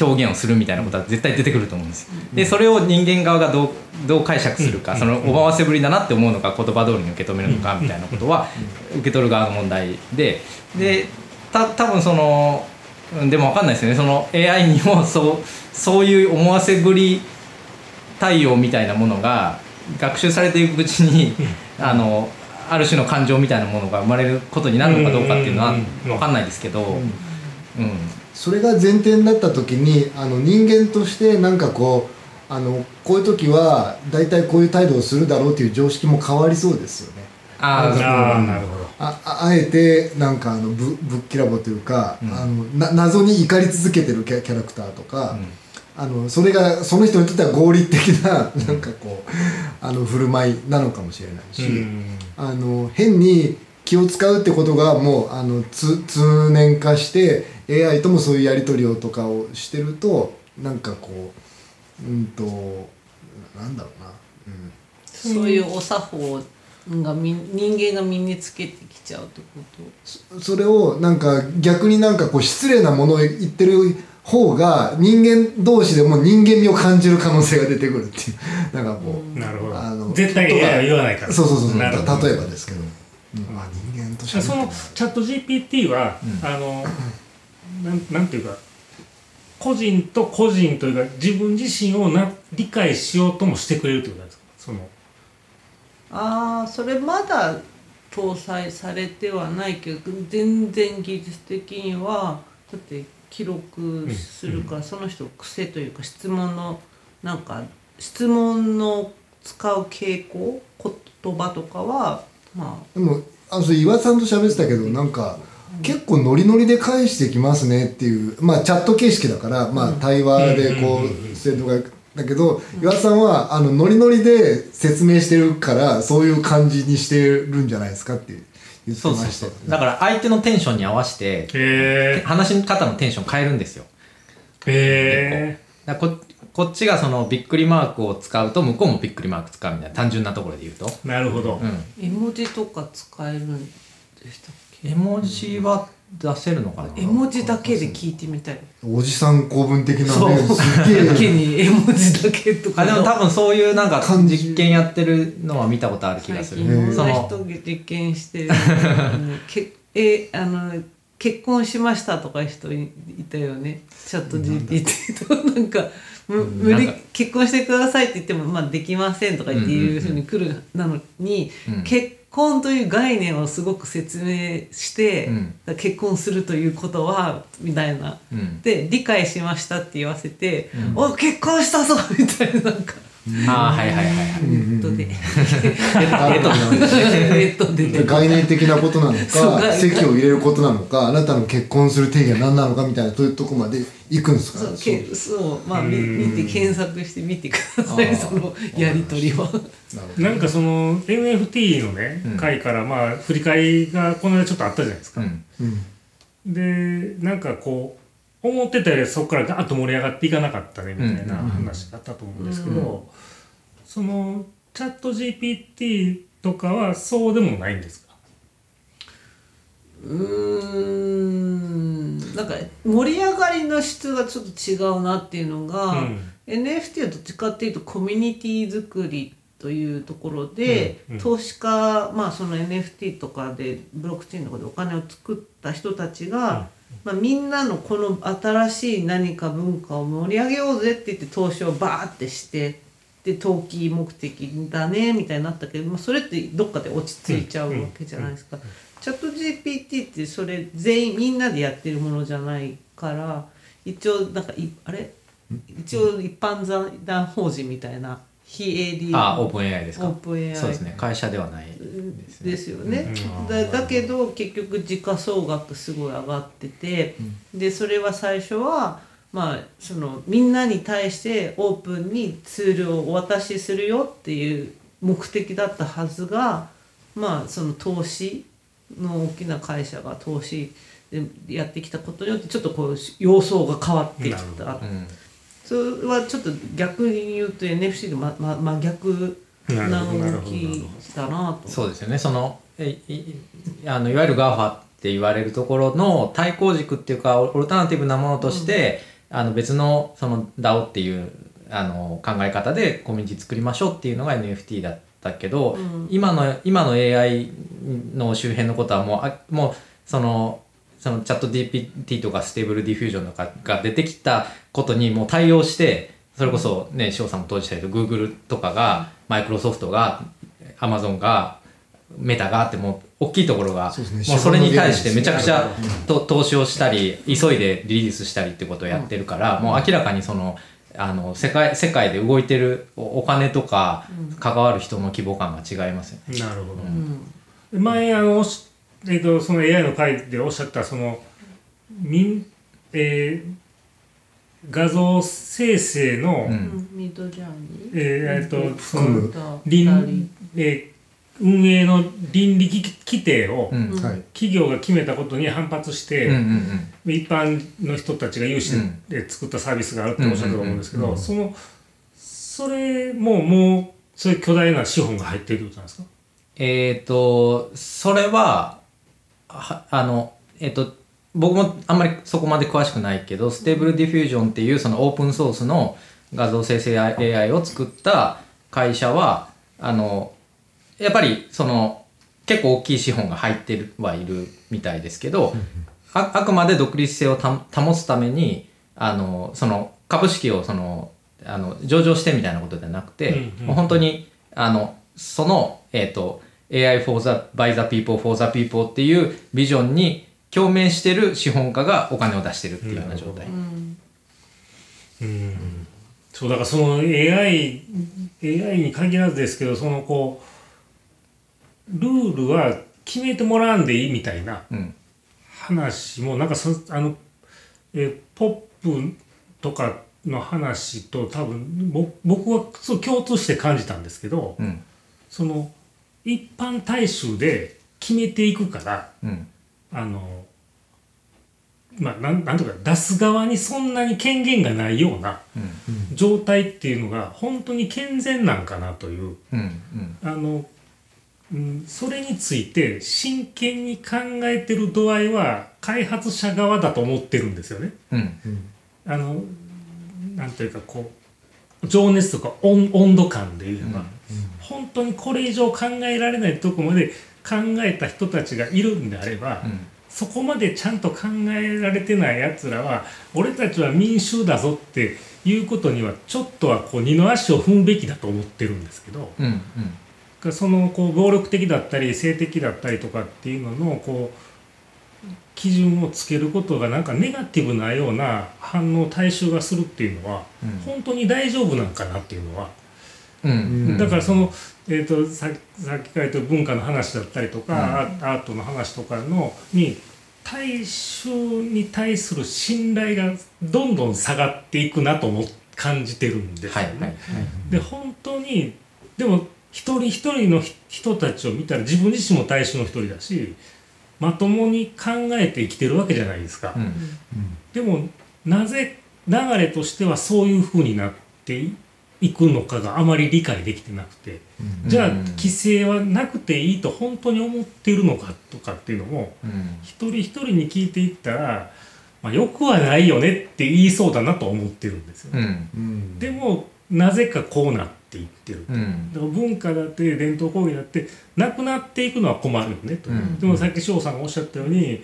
表現をするみたいなことは絶対出てくると思うんです。よでそれを人間側がどうどう解釈するか、うん。その思わせぶりだなって思うのか言葉通りに受け止めるのかみたいなことは受け取る側の問題で。でた多分そのうんでも分かんないですよね。その AI にもそうそういう思わせぶり対応みたいなものが学習されていくうちにあのある種の感情みたいなものが生まれることになるのかどうかっていうのはうんうんうん。分かんないですけど、うん。それが前提になった時にあの人間としてなんかこうあのこういう時は大体こういう態度をするだろうっていう常識も変わりそうですよね。ああなるほどあああえてなんかあのぶぶっきらぼうというか、うん。あのな謎に怒り続けてるキャキャラクターとか、うん。あのそれがその人にとっては合理的な なんかこうあの振る舞いなのかもしれないし、うん。あの変に気を使うってことがもうあのつ通年化して AI ともそういうやり取りをとかをしてるとなんかこううんとなんだろうな、うん、そういうお作法がみ人間が身につけてきちゃうってこと？それをなんか逆になんかこう失礼なものを言ってる方が人間同士でも人間味を感じる可能性が出てくるっていう。なんかこう、なるほあのど絶対言わないから。そうそうそうそう。例えばですけど、うん。あ人間としてそのチャット GPT は、うん。あのなんなんていうか個人と個人というか自分自身をな理解しようともしてくれるってことなんですか？そのああそれまだ搭載されてはないけど全然技術的にはだって記録するから、その人の癖というか質問のなんか質問の使う傾向言葉とかはまでもあのそれ岩田さんと喋ってたけどなんか結構ノリノリで返してきますねっていうまあチャット形式だからまあ対話でこうんうんうんうんう生徒がだけど岩田さんはあのノリノリで説明してるからそういう感じにしてるんじゃないですかって言ってそうそうましたよそう。だから相手のテンションに合わせてへ話し方のテンション変えるんですよ。えへだからここっちがそのびっくりマークを使うと向こうもびっくりマーク使うみたいな単純なところで言うと、えなるほど、うあ絵文字とか使えるんでしたっけ？ん、絵文字は出せるのかな？絵文字だけで聞いてみたい。おじさん公文的なそう。ねすげだけえに絵文字だけとか。あでも多分そういうなんか感じ。実験やってるのは見たことある気がする。最近い。ろんなその人が実験して けえあの結婚しましたとかいう人いいたよね。チャット GPT となんかむ無理結婚してくださいって言っても、まあ、できませんとか言っていうふうに来るなのに、うん。結婚という概念をすごく説明して、うん結婚するということはみたいな。うんで理解しましたって言わせて「うんお結婚したぞ!」みたいななんかああはいはいはいはい。ネットで。ネットで。ね。概念的なことなのか席を入れることなのかあなたの結婚する定義は何なのかみたいなそういうとこまで行くんですか？そうけそう。まあ見て検索して見てください。そのやり取りは。なんかその NFT のね、うん。回からまあ振り返りがこの間ちょっとあったじゃないですか、うん。うん。でなんかこう思ってたよりそこからガーッと盛り上がっていかなかったねみたいなうん話だったと思うんですけど、うん。そのチャット GPT とかはそうでもないんですか？うーん。なんか盛り上がりの質がちょっと違うなっていうのが、うん。NFT はどっちかっていうとコミュニティ作りというところで、うん。うん投資家まあその NFT とかでブロックチェーンとかでお金を作った人たちが、まあ、みんなのこの新しい何か文化を盛り上げようぜって言って投資をバーってしてで投機目的だねみたいになったけど、まあ、それってどっかで落ち着いちゃうわけじゃないですか。チャット GPT ってそれ全員みんなでやってるものじゃないから一応なんかいあれ？一応一般財団法人みたいな非営利あオープン AI ですか？オープン AI そうですね。会社ではないですね。ですよね、うん。だだけど結局時価総額すごい上がってて、でそれは最初はまあそのみんなに対してオープンにツールをお渡しするよっていう目的だったはずがまあその投資の大きな会社が投資でやってきたことによってちょっとこう様相が変わってきなるほたうんそれはちょっと逆に言うと NFC でまま真逆な動きだなと。そうですよね。そのえいあのいわゆる GAFA って言われるところの対抗軸っていうかオルタナティブなものとして、あの別のその DAO っていうあの考え方でコミュニティ作りましょうっていうのが NFT だったけど、うん。今の今の AI の周辺のことはもうあもうそのそのチャット GPT とか Stable Diffusion とかが出てきたことにもう対応してそれこそね翔さんも当時したけど Google とかがマイクロソフトが Amazon がメタがあってもう大きいところがもうそれに対してめちゃくちゃと投資をしたり急いでリリースしたりってことをやってるから、もう明らかにそのあの世界世界で動いてるおお金とか関わる人の規模感が違いますよね。なるほど、うん。前あのえー、とその AI の回でおっしゃったその民、えー画像生成の、うん。うん。ミッドジャーニー？えーえーとそのえー運営の倫理規規定をうん企業が決めたことに反発して、うんうん一般の人たちが有志で作ったサービスがあるっておっしゃったと思うんですけど、うんうんうんそのそれももうそういう巨大な資本が入っているってことなんですかえっ、とそれははあのえっ、と僕もあんまりそこまで詳しくないけど Stable Diffusion っていうそのオープンソースの画像生成 AI を作った会社はあのやっぱりその結構大きい資本が入ってるはいるみたいですけどああくまで独立性をた保つためにあのその株式をそのあの上場してみたいなことではなくて、もう本当にあのその、えっと AI for the by the people for the people っていうビジョンに共鳴してる資本家がお金を出してるっていうような状態。うん。うん。そうだからその AI, AI に限らずですけどそのこうルールは決めてもらわんでいいみたいなうん。話もなんかそあの、えーポップとかの話と多分ぼ僕はそう共通して感じたんですけどうん。その一般大衆で決めていくからうん。あのまあなんなんとか出す側にそんなに権限がないようなうん。状態っていうのが本当に健全なんかなという。うんうん。あの、うん、それについて真剣に考えてる度合いは開発者側だと思ってるんですよね。うん。あのなんというかこう情熱とか温温度感でいうのが、本当にこれ以上考えられないとこまで考えた人たちがいるんであれば、うんそこまでちゃんと考えられてないやつらは俺たちは民衆だぞっていうことにはちょっとはこう二の足を踏むべきだと思ってるんですけどうんうん。そのこう暴力的だったり性的だったりとかっていうののこう基準をつけることがなんかネガティブなような反応大衆がするっていうのはうん。本当に大丈夫なんかなっていうのは。うん。うん。だからその、えー、とささっきから言った文化の話だったりとか、うんアアートの話とかのに大衆に対する信頼がどんどん下がっていくなとも感じてるんですよね。はいはいはいで本当にでも一人一人のひ人たちを見たら自分自身も大衆の一人だしまともに考えて生きてるわけじゃないですか。うんでもなぜ流れとしてはそういうふうになっていくのかがあまり理解できてなくてじゃあうん規制はなくていいと本当に思っているのかとかっていうのもうん。一人一人に聞いていったら、まあ、よくはないよねって言いそうだなと思ってるんですよ。うん。うん。でもなぜかこうなっていってる。うん。だから文化だって伝統工芸だってなくなっていくのは困るよねと、うん。でもさっき翔さんがおっしゃったように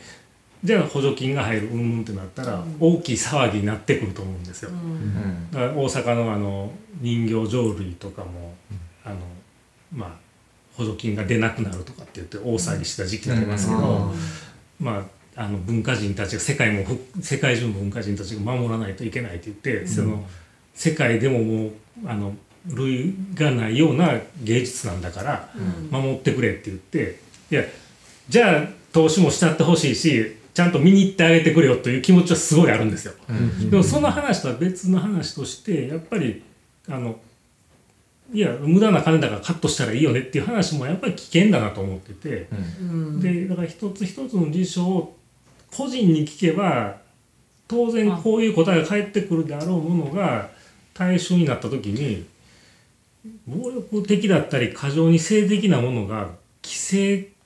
じゃあ補助金が入るうんうんってなったら大きい騒ぎになってくると思うんですよ、うん。だから大阪のあの人形浄瑠璃とかも、あのまあ補助金が出なくなるとかって言って大騒ぎした時期がありますけど、うん。まああの文化人たちが世界もふ世界中の文化人たちが守らないといけないって言って、その世界でももうあの類がないような芸術なんだから守ってくれって言っていやじゃあ投資もしちゃってほしいしちゃんと見に行ってあげてくれよという気持ちはすごいあるんですよ。うんでもその話とは別の話としてやっぱりあのいや無駄な金だからカットしたらいいよねっていう話もやっぱり危険だなと思ってて。うんでだから一つ一つの事象を個人に聞けば当然こういう答えが返ってくるであろうものが対象になった時に暴力的だったり過剰に性的なものが規制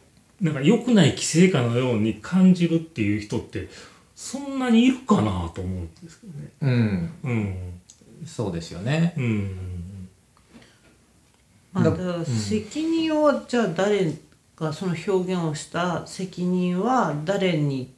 なんか良くない規制かのように感じるっていう人ってそんなにいるかなと思うんですけどね。うん。うん。そうですよね。うん。まあ、だだから責任をじゃあ誰がその表現をした責任は誰に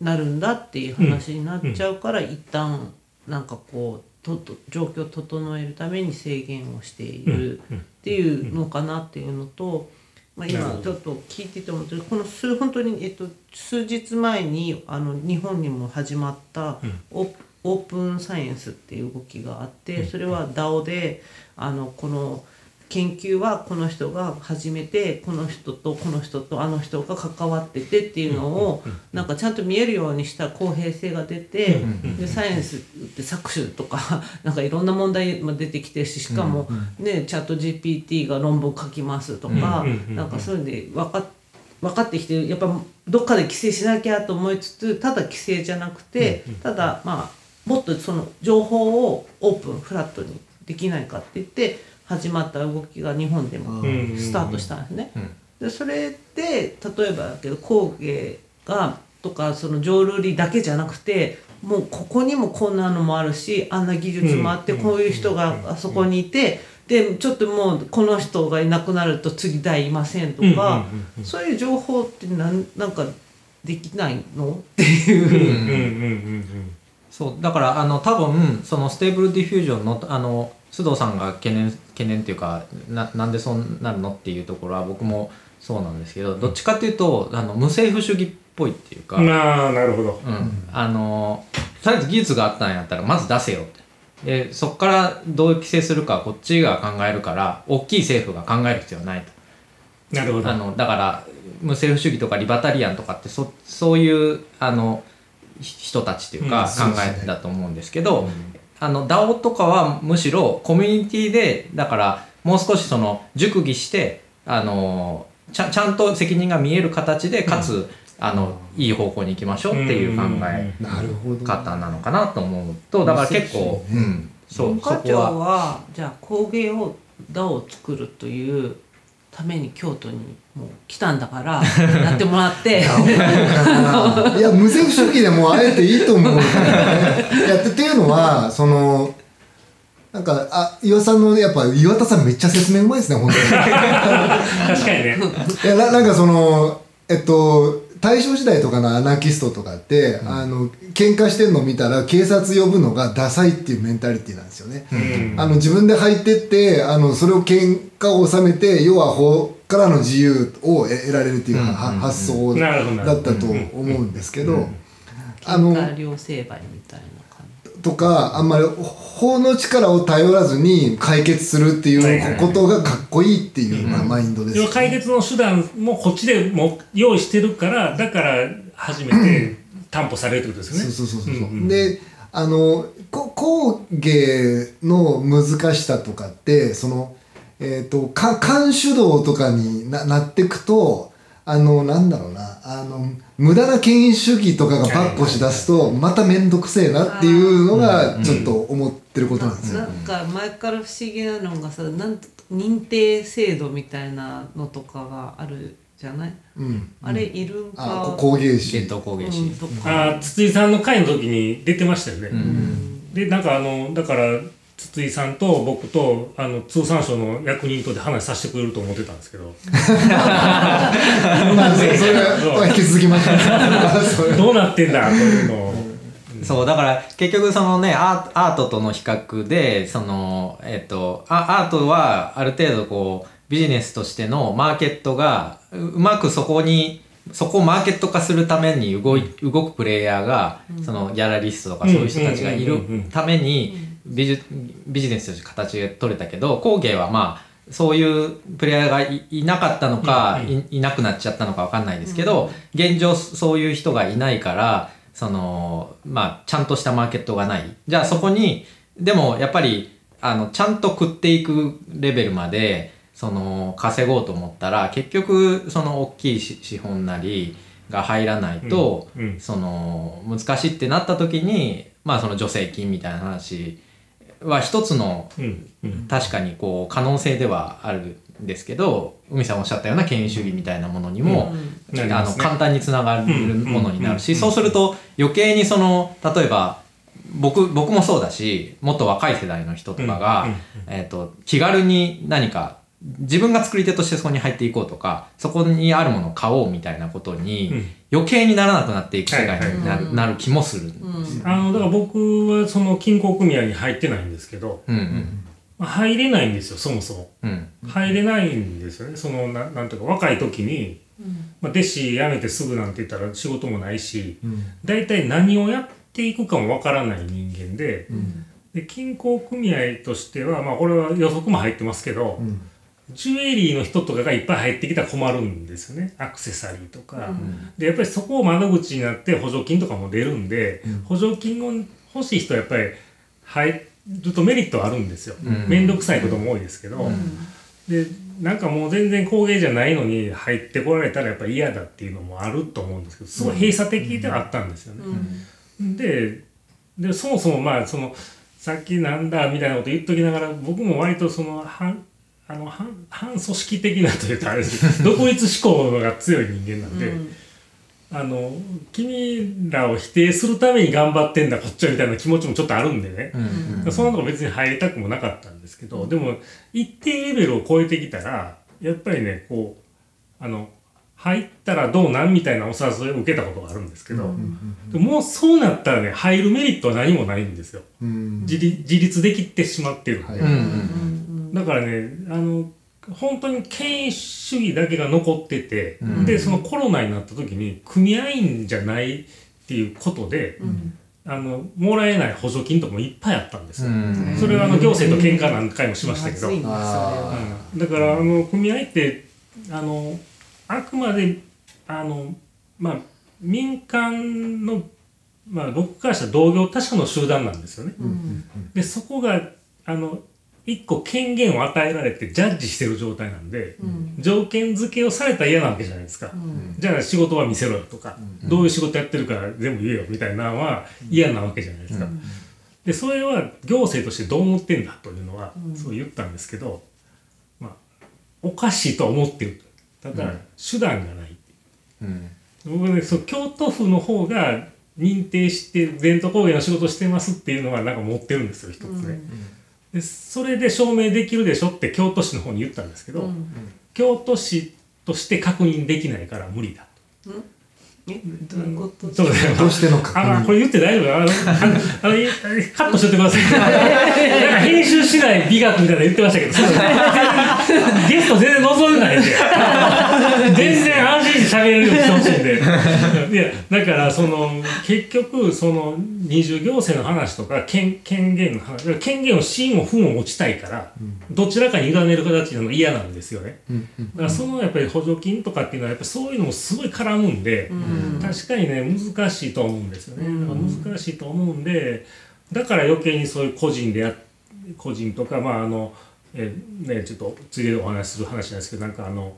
なるんだっていう話になっちゃうから、一旦なんかこうとと状況を整えるために制限をしているうんっていうのかなっていうのと、まあ、今ちょっと聞いてて思ってこの数本当に、えっと、数日前にあの日本にも始まったうん。オープオープンサイエンスっていう動きがあってそれは DAO であのこの研究はこの人が始めてこの人とこの人とあの人が関わっててっていうのをなんかちゃんと見えるようにした公平性が出てでサイエンスって搾取とか なんかいろんな問題も出てきてるししかもねチャット GPT が論文書きますとかなんかそういうので分か分かってきてやっぱどっかで規制しなきゃと思いつつただ規制じゃなくてただまあもっとその情報をオープンフラットにできないかって言って始まった動きが日本でもスタートしたんですね。でそれで例えばだけど工芸がとかその浄瑠璃だけじゃなくてもうここにもこんなのもあるしあんな技術もあってこういう人があそこにいてでちょっともうこの人がいなくなると次代いませんとかそういう情報ってなんなんかできないの？っていう。そう。だからあの多分その Stable Diffusion のあの須藤さんが懸念懸念っていうかななんでそうなるのっていうところは僕もそうなんですけどどっちかっていうとあの無政府主義っぽいっていうか、まあなるほど、うん、あのとりあえず技術があったんやったらまず出せよって。でそこからどう規制するかはこっちが考えるから大きい政府が考える必要はないと。なるほど。あのだから無政府主義とかリバタリアンとかってそそういうあのひ人たちっていうかうん考えだと思うんですけど、あの DAO とかはむしろコミュニティでだからもう少しその熟議してあのちゃちゃんと責任が見える形でかつ、あのいい方向に行きましょうっていう考えなるほど方なのかなと思うとだから結構、うん。うん、そう文化庁そこは。はじゃあ工芸を DAO を作るというために京都にもう来たんだからやってもらって。いや 無政府主義でもあえていいと思うね。いやってっていうのはそのなんかあ岩田さんのやっぱ岩田さんめっちゃ説明うまいですね本当に。確かにね。いやななんかそのえっと大正時代とかのアナキストとかって、あの喧嘩してんの見たら警察呼ぶのがダサいっていうメンタリティーなんですよね、あの自分で入ってってあのそれを喧嘩を収めて要は法からの自由を得得られるっていうは発想だったと思うんですけど、あの成敗みたいな感じ。とかあんまり法の力を頼らずに解決するっていうことがかっこいいっていう、まあ、マインドです要は解決の手段もこっちでも用意してるからだから初めて担保されるってことですよね。そうそうそうそう、んん。であのこ工芸の難しさとかってそのえっ、とか監主導とかにななっていくとあのなんだろうなあの無駄な権威主義とかがバッコし出すとまた面倒くせえなっていうのがちょっと思ってることなんですよ。なんか前から不思議なのがさなん認定制度みたいなのとかがあるじゃない、うん、あれいるんか、あこ工芸士。伝統工芸士、うん。とか、あ筒井さんの会の時に出てましたよね。でなんかあのだから筒井さんと僕とあの通産省の役人とで話させてくれると思ってたんですけど。どうなってんだというの。を。そうだから結局そのねアートとの比較でそのえっとアアートはある程度こうビジネスとしてのマーケットがううまくそこにそこをマーケット化するために動い動くプレイヤーが、そのギャラリストとかそういう人たちがいるうんうんうんうん。ためにビジビジネスとして形が取れたけど工芸はまあそういうプレイヤーがいいなかったのか、うんいいなくなっちゃったのかわかんないですけど、現状そういう人がいないからそのまあちゃんとしたマーケットがない。じゃあそこにでもやっぱりあのちゃんと食っていくレベルまでその稼ごうと思ったら結局その大きいし資本なりが入らないと、その難しいってなった時にまあその助成金みたいな話は一つの確かにこう可能性ではあるんですけど海さんおっしゃったような権威主義みたいなものにも、うん。ねあの簡単につながるものになるし、うんそうすると余計にその例えば僕僕もそうだしもっと若い世代の人とかが、えー、と気軽に何か自分が作り手としてそこに入っていこうとかそこにあるものを買おうみたいなことに、うん余計にならなくなっていく世界になる,、はいなる気もする。あのだから僕はその金庫組合に入ってないんですけど、うんうん。まあ入れないんですよそもそも。うん。入れないんですよね。そのななんていうか若い時に、まあ、弟子辞めてすぐなんて言ったら仕事もないし大体、何をやっていくかもわからない人間で,、で金庫組合としてはまあこれは予測も入ってますけど、ジュエリーの人とかがいっぱい入ってきたら困るんですよね。アクセサリーとか、でやっぱりそこを窓口になって補助金とかも出るんで、補助金を欲しい人はやっぱり入るとメリットはあるんですよ。面倒、くさいことも多いですけど、でなんかもう全然工芸じゃないのに入ってこられたらやっぱり嫌だっていうのもあると思うんですけどすごい閉鎖的ではあったんですよね。ででそもそもまあそのさっきなんだみたいなこと言っときながら僕も割とその反あの反反組織的なというとあれです。けど独立思考が強い人間なんで、あの君らを否定するために頑張ってんだこっちはみたいな気持ちもちょっとあるんでね、そんなとこ別に入りたくもなかったんですけど、でも一定レベルを超えてきたらやっぱりねこうあの入ったらどうなんみたいなお誘いを受けたことがあるんですけど、でももうそうなったらね入るメリットは何もないんですよ、うん。自立自立できてしまってる。んで、はいうんうんだからねあの本当に権威主義だけが残ってて、うん。でそのコロナになった時に組合員じゃないっていうことで、あのもらえない補助金とかもいっぱいあったんですよ、うん。それはあの行政と喧嘩何回もしましたけど、うん。だからあの組合ってあのあくまであのまあ民間のまあ僕からしたら同業他社の集団なんですよね。でそこがあの一個権限を与えられてジャッジしてる状態なんで、条件付けをされたら嫌なわけじゃないですか。じゃあ仕事は見せろよとか、どういう仕事やってるか全部言えよみたいなのは嫌なわけじゃないですか。でそれは行政としてどう思ってんだというのはそう言ったんですけど、まあおかしいとは思ってるただ、手段がないう。ん。僕ねそう京都府の方が認定して伝統工芸の仕事してますっていうのはなんか持ってるんですよ一つね、でそれで証明できるでしょって京都市の方に言ったんですけど、京都市として確認できないから無理だえどういうこと？とそうしての確認？あこれ言って大丈夫？あのあのあのいカットしといてください。なんか編集しない美学みたいなの言ってましたけど。そう ゲスト全然望んでないんで。全然安心して喋れるようにしてほしいんで。いやだからその結局その二重行政の話とか権権限の話権限を真も負も持ちたいから、どちらかに委ねる形なの嫌なんですよね、だからそのやっぱり補助金とかっていうのはやっぱりそういうのもすごい絡むんで、確かにね難しいと思うんですよね、難しいと思うんでだから余計にそういう個人でや個人とかまああのえーねちょっと次でお話しする話なんですけどなんかあの、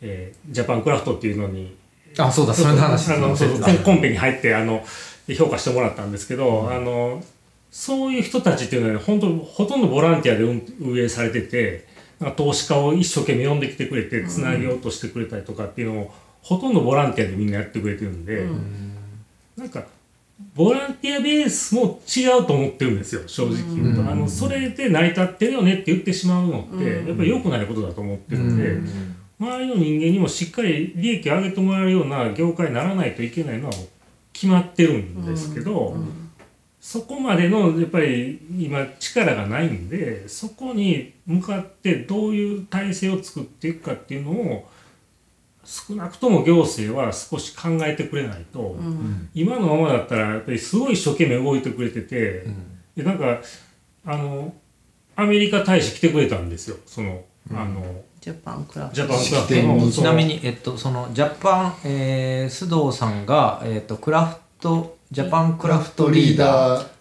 えージャパンクラフトっていうのにあそうだそれの話。あのそうコンペに入ってあの評価してもらったんですけど、あのそういう人たちっていうのはね本当ほとんどボランティアで運運営されててなんか投資家を一生懸命呼んできてくれてつなげようとしてくれたりとかっていうのを、ほとんどボランティアでみんなやってくれてるんで、なんかボランティアベースも違うと思ってるんですよ正直言うと、あのそれで成り立ってるよねって言ってしまうのって、やっぱり良くないことだと思ってるんで。周りの人間にもしっかり利益を上げてもらえるような業界にならないといけないのは決まってるんですけど、そこまでのやっぱり今力がないんでそこに向かってどういう体制を作っていくかっていうのを少なくとも行政は少し考えてくれないと、今のままだったらやっぱりすごい一生懸命動いてくれてて、でなんかあのアメリカ大使来てくれたんですよその、あのジャパンクラブ。ジャパンクラフトのちなみに、えっと、そのジャパン、えー、須藤さんが、えっと、クラフトジャパンクラフトリーダー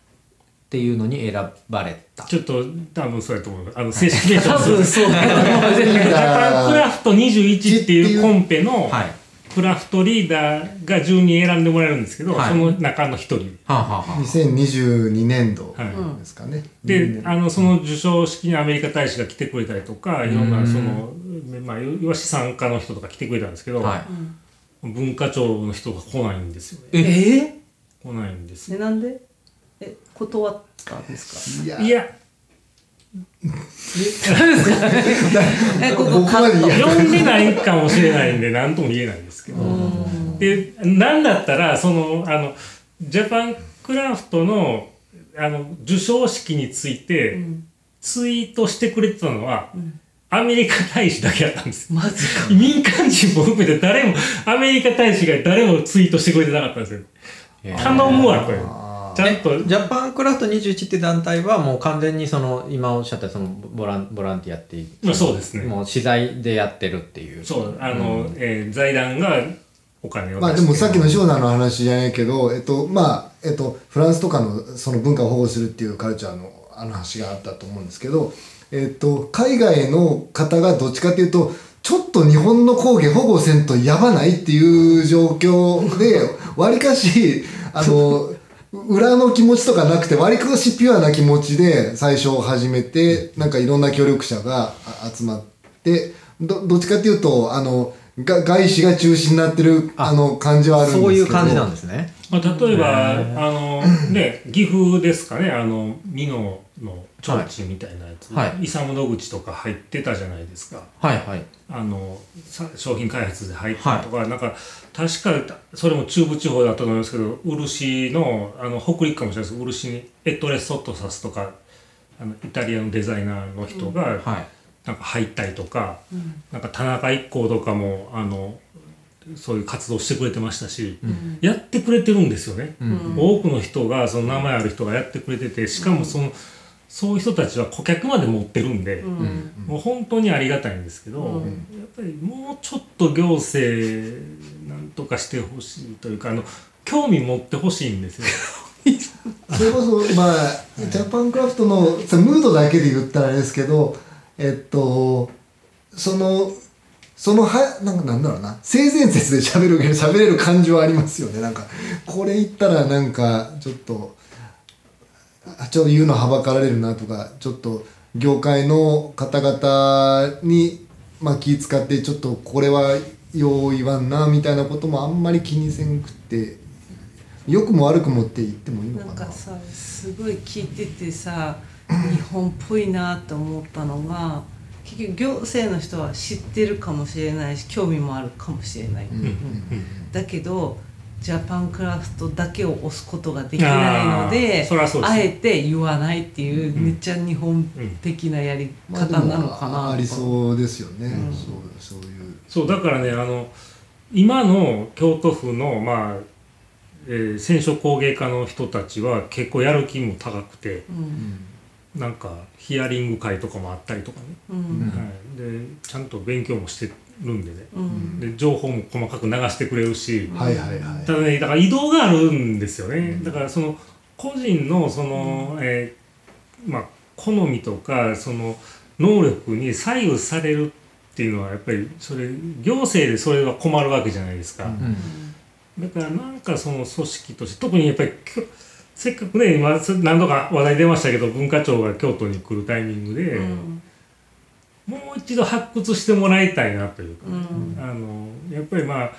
っーていうのに選ばれた。ちょっと多分そうやと思う。あの正式名称。多分そうだと思う。ジャパンクラフト21っていうコンペのはい。クラフトリーダーが順に選んでもらえるんですけど、はい。その中の一人。はあ、はあはあ、2022年度はいですかね、であのその授賞式にアメリカ大使が来てくれたりとかいろんなその、まあ、いわし参加の人とか来てくれたんですけど、はい。文化庁の人が来ないんですよね。えー？来ないんですでなんで？え断ったんですか？いや。いや。え 読んでないかもしれないんで何とも言えないんですけど。でなんだったらそのあのジャパンクラフトのあの授賞式についてツイートしてくれてたのは、アメリカ大使だけだったんですマジか。民間人も含めて誰もアメリカ大使が誰もツイートしてくれてなかったんですよ。えー頼むわこれ。あちゃんと。ジャパンクラフト21って団体はもう完全にその今おっしゃったそのボランボランティアっていう。まあそうですね。もう資材でやってるっていう。そうあの、えー財団がお金をまあでもさっきの塩田の話じゃないけど、えっと、まあ、えっと、フランスとかのその文化を保護するっていうカルチャーのあの話があったと思うんですけど、えっと、海外の方がどっちかっていうと、ちょっと日本の工芸保護せんとやばないっていう状況で、わりかし、あの、裏の気持ちとかなくて、わりかしピュアな気持ちで最初始めて、なんかいろんな協力者があ集まって、どどっちかっていうと、あの、が外資が中心になってるあの感じはあるんですけど。そういう感じなんですね。まあ、例えばあの、ね、岐阜ですかねあの美濃の提灯みたいなやつ、はい。イサム野口とか入ってたじゃないですか。はいはい。あのさ商品開発で入ったとか、なんか確かそれも中部地方だったと思いますけど漆のあの北陸かもしれないです。漆にエットレ・ソットサスとかあのイタリアのデザイナーの人がはい。なんか入ったりとか、なんか田中一行とかもあのそういう活動してくれてましたし、やってくれてるんですよね、多くの人がその名前ある人がやってくれててしかもその、そういう人たちは顧客まで持ってるんで、もう本当にありがたいんですけど、やっぱりもうちょっと行政なんとかしてほしいというかあの興味持ってほしいんですよ。それこそまあジャパンクラフトのムードだけで言ったらあれですけどえっとそのそのはなんかなんだろうな性善説で喋る喋れる感じはありますよねなんかこれ言ったらなんかちょっとあちょっと言うのはばかられるなとかちょっと業界の方々に、まあ、気使ってちょっとこれはよう言わんなみたいなこともあんまり気にせんくって良くも悪くもって言ってもいいのかな。なんかさすごい聞いててさ日本っぽいなと思ったのが結局行政の人は知ってるかもしれないし興味もあるかもしれない、うんだけどジャパンクラフトだけを押すことができないのあであえて言わないっていう、うん。めっちゃ日本的なやりまあ方なのかなでもあありそうですよね、うん。そうそういうそうだからねあの今の京都府のまあ、えー染色工芸家の人たちは結構やる気も高くてうん。なんかヒアリング会とかもあったりとかね、うん。はい、でちゃんと勉強もしてるんでね。うん。で情報も細かく流してくれるし、はいはいはい。ただねだから移動があるんですよね、だからその個人のその、えーまあ好みとかその能力に左右されるっていうのはやっぱりそれ行政でそれは困るわけじゃないですか、だからなんかその組織として特にやっぱりせっかくね今何度か話題出ましたけど文化庁が京都に来るタイミングで、うん。もう一度発掘してもらいたいなというか、うん。あのやっぱりまあ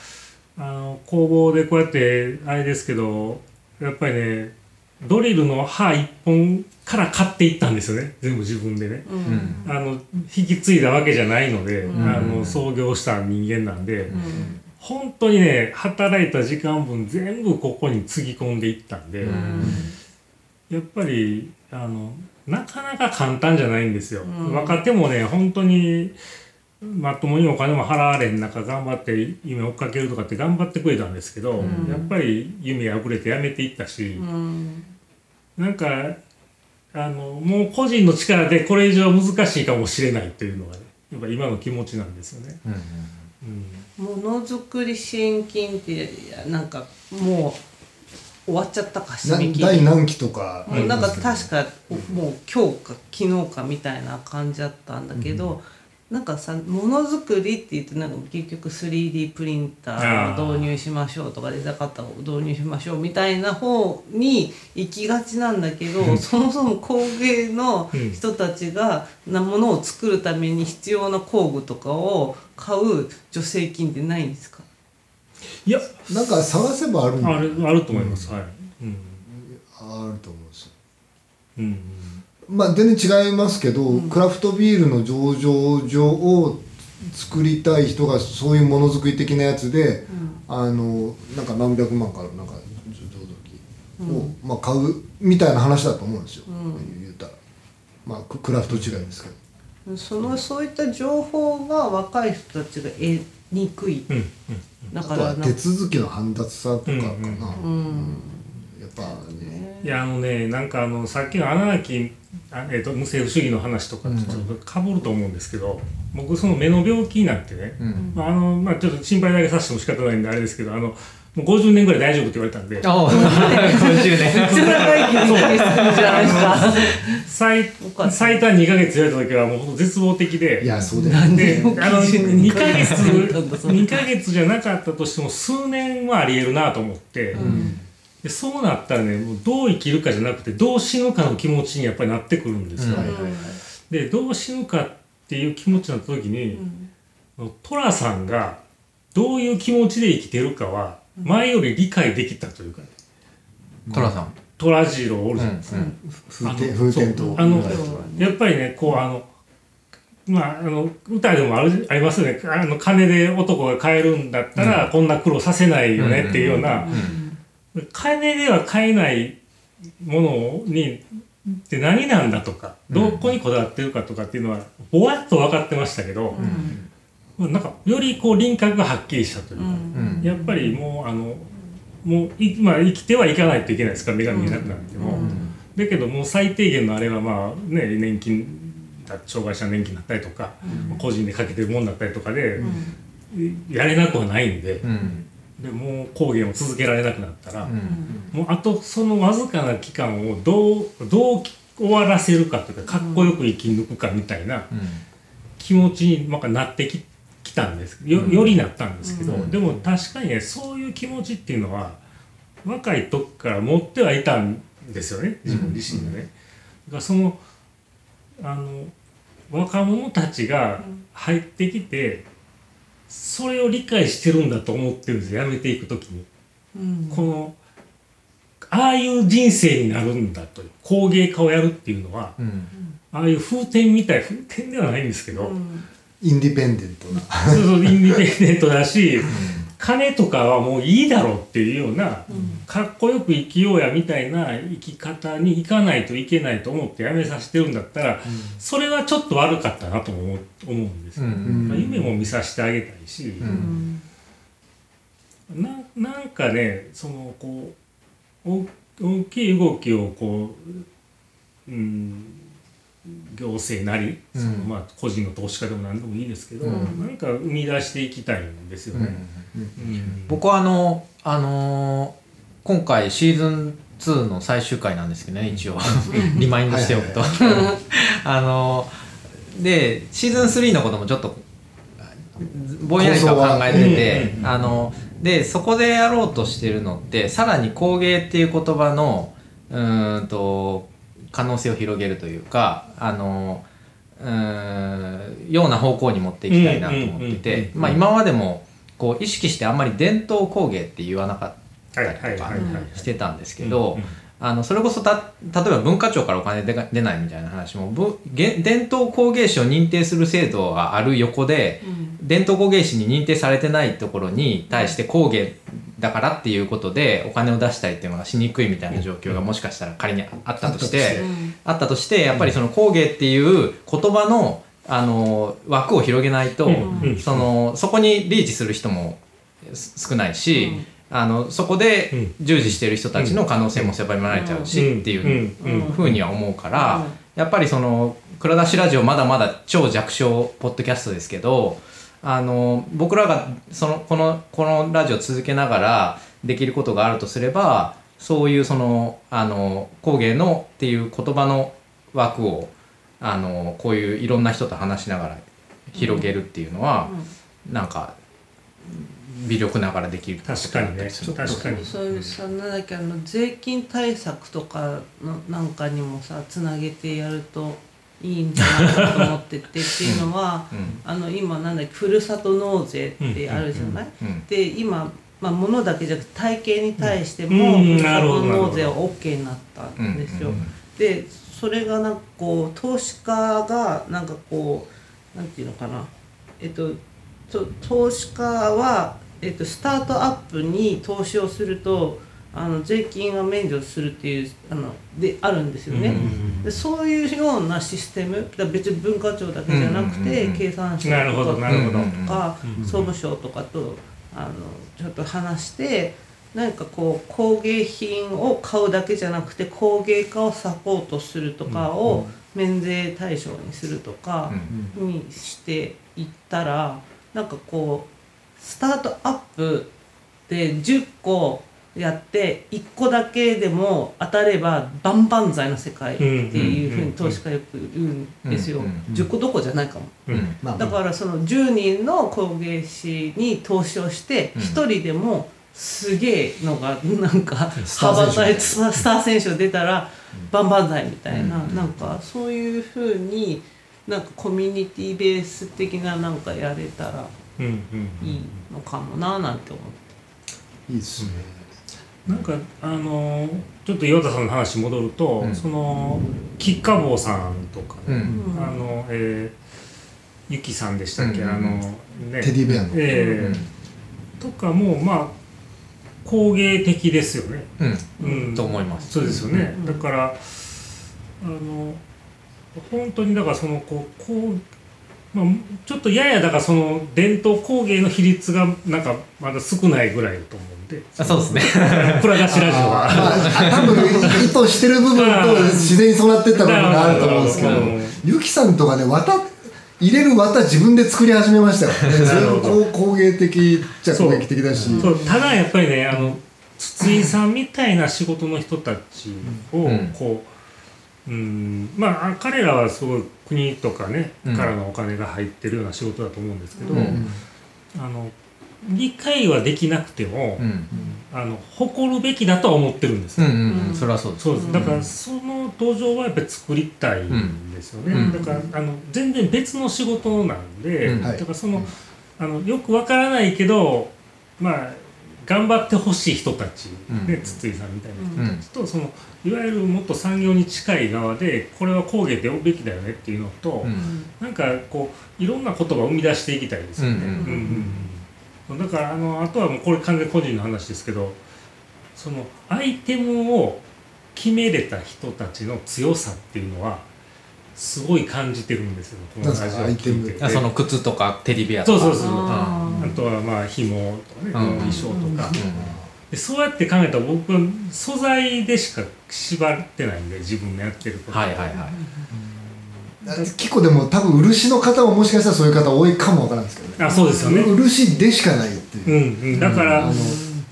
あの工房でこうやってあれですけどやっぱりねドリルの刃一本から買っていったんですよね。全部自分でね。うん。あの引き継いだわけじゃないので、うん。あの創業した人間なんで、うん。本当にね働いた時間分全部ここにつぎ込んでいったんで、うん。やっぱりあのなかなか簡単じゃないんですよ、うん。若手もね本当にまともにお金も払われん中頑張って夢追っかけるとかって頑張ってくれたんですけど、うん。やっぱり夢破れてやめていったし、うん。なんかあのもう個人の力でこれ以上難しいかもしれないというのがねやっぱ今の気持ちなんですよね。うんうんものづくり支援金ってなんかもう終わっちゃったか締め切り。な第何期とか。もうなんか確かもう今日か昨日かみたいな感じだったんだけど、なんかさものづくりって言ってなんか結局 3D プリンターを導入しましょうとかレザーカッターを導入しましょうみたいな方に行きがちなんだけどそもそも工芸の人たちがなものを作るために必要な工具とかを買う助成金ってないんですか？いやなんか探せばあるんだあるあると思います、はい、うん。あると思うんですよ。うんまあ全然違いますけど、クラフトビールの上場所を作りたい人がそういうものづくり的なやつで、あのなんか何百万かのなんか浄土器を、まあ、買うみたいな話だと思うんですよ、言うたら。まあククラフト違いですけど。そのそういった情報が若い人たちが得にくい。うん。うん。だあからなんか。とは手続きの煩雑さとかかな、うん。うん。ややっぱね。いやあのねなんかあのさっきの穴なきあ、えー、と無政府主義の話とかとちょっとかぶると思うんですけど、僕その目の病気になってね、うん。まああのまあ、ちょっと心配だけさせても仕方ないんであれですけどあのもう50年ぐらい大丈夫って言われたんで。ああ。50年。普通長生きにするじゃないですか。最最短2ヶ月やった時はもうほんと絶望的で。いやそうだよねであの基準2にヶ月二ヶ月だったそう2ヶ月じゃなかったとしても数年はありえるなと思って、でそうなったらねもうどう生きるかじゃなくてどう死ぬかの気持ちにやっぱりなってくるんですよ、でどう死ぬかっていう気持ちになった時に、寅さんがどういう気持ちで生きてるかは前より理解できたというかね。寅さん。寅次郎おるじゃないですか、風天風天とあのやっぱりねこうあのまああの歌でもあるありますよね。あの金で男が買えるんだったら、こんな苦労させないよねっていうような、金では買えないものにって何なんだとかどこにこだわってるかとかっていうのはぼわっと分かってましたけど、まあなんかよりこう輪郭がはっきりしたというか、うん。やっぱりもうあのもうい、まあ、生きてはいかないといけないですから目が見えなくなっても。だけどもう最低限のあれはまあね年金だ障害者年金だったりとか、個人でかけてるもんだったりとかで、やれなくはないんで,、うんでもう講義を続けられなくなったら、うん。もうあとそのわずかな期間をどうどう終わらせるかというかかっこよく生き抜くかみたいな気持ちになんかなってききたんです。よよりなったんですけど、うん。でも確かにねそういう気持ちっていうのは若い時から持ってはいたんですよね自分自身がね。だからそのあの若者たちが入ってきてそれを理解してるんだと思ってるんですよ。やめていく時に。うん。このああいう人生になるんだという工芸家をやるっていうのはうん。ああいう風天みたい風天ではないんですけど、インディペンデントな。そうそうインディペンデントだし、金とかはもういいだろうっていうような、かっこよく生きようやみたいな生き方に行かないといけないと思ってやめさせてるんだったら、それはちょっと悪かったなとも思う思うんですよ、うん。まあ夢も見させてあげたいし、うん。ななんかねそのこうお大きい動きをこう、うん、行政なり、うん。そのまあ、個人の投資家でも何でもいいですけど、うん。なんか生み出していきたいんですよね。うん。僕はあのあのー今回シーズン2の最終回なんですけどね一応。リマインドしておくと。あのーでシーズン3のこともちょっとぼんやりとは考えててうんあのでそこでやろうとしてるのってさらに工芸っていう言葉のうーんと可能性を広げるというかあのうーんような方向に持っていきたいなと思ってて今までもこう意識してあんまり伝統工芸って言わなかったはいはいはいはいしてたんですけど、あのそれこそた例えば文化庁からお金出が出ないみたいな話もぶげ伝統工芸士を認定する制度がある横で、伝統工芸士に認定されてないところに対して工芸だからっていうことでお金を出したりっていうのがしにくいみたいな状況がもしかしたら仮にあったとして、あったとして。やっぱりその工芸っていう言葉のあの枠を広げないと、うん。うん。そのそこにリーチする人もす少ないし、あのそこで従事してる人たちの可能性も狭まられちゃうし、うん。っていううん。うん。ふうには思うから、やっぱりその蔵出しラジオまだまだ超弱小ポッドキャストですけどあの僕らがそのこのこのラジオ続けながらできることがあるとすればそういうそのあの工芸のっていう言葉の枠をあのこういういろんな人と話しながら広げるっていうのは、なんか微力ながらできる確かにね。確かにそういうさなんだっけあの税金対策とかのなんかにもさつなげてやるといいんじゃないかと思っててっていうのは、うん。あの今なんだっけふるさと納税ってあるじゃない、うん。で今、まあ、物だけじゃなくて体型に対してうもん。ふるさと納税は OK になったんですよ。うん。うんでそれがなんかこう投資家がなんかこうなんていうのかな。えっとと投資家は、えっと、スタートアップに投資をするとあの税金が免除するっていうあのであるんですよね。でそういうようなシステムだ別に文化庁だけじゃなくて、経産省とか総務省とかとあのちょっと話して何かこう工芸品を買うだけじゃなくて工芸家をサポートするとかを免税対象にするとかにしていったらなんかこうスタートアップで10個やって1個だけでも当たれば万々歳の世界っていうふうに投資家よく言うんですよ。うんうんうん10個どころじゃないかも。だからその10人の工芸士に投資をしてうん。1人でもすげえのがなんか羽ばたいてスター選手が出たら万々歳みたいなうん。なんかそういうふうになんかコミュニティベース的ななんかやれたらいいのかもななん。て思って。いいっすね、なんかあのちょっと岩田さんの話戻ると、うん。その吉川坊さんとかね、うん。あのえー、ゆきさんでしたっけ、うんあのねテディベアの、えーとかもまあ工芸的ですよね。うん。うん。と思います。そうですよね。うん。だからあの本当にだからそのこうこうまあちょっとややだからその伝統工芸の比率がなんかまだ少ないぐらいだと思うんで。あそうですね。蔵出しラジオまは。あ、多分意図してる部分と自然にそうなってった部分があると思うんですけどなるほどゆきさんとかね綿入れる綿自分で作り始めましたよね。それもこう工芸的っちゃ工芸的だし。そう。ただやっぱりねあの筒井さんみたいな仕事の人たちをうん。こう、うん、まあ彼らはすごい国とかね、うん。からのお金が入ってるような仕事だと思うんですけど、うん。あの理解はできなくても、うん。あの誇るべきだとは思ってるんですよ、うんうんうん。それはそうです。だからその土壌はやっぱり作りたいんですよね、うん。だからあの全然別の仕事なんで、だからその、あのよくわからないけどまあ頑張ってほしい人たち、うん。ね筒井さんみたいな人たちと、そのいわゆるもっと産業に近い側でこれは工芸で呼ぶべきだよねっていうのと、うん。なんかこういろんな言葉を生み出していきたいですよね。だからあのあとはもうこれ完全に個人の話ですけどそのアイテムを決めれた人たちの強さっていうのはすごい感じてるんですよこのラジオを聞いて。て。あその靴とかテディベアとか。そうそうそうああとはまあ紐とかね、うん。衣装とか、うでそうやって考えたら僕は素材でしか縛ってないんで自分のやってること。はいはいはい。結構でも多分漆の方ももしかしたらそういう方多いかもわからないですけどね。あそうですよね、漆でしかないっていう。う、んうん、だから、あの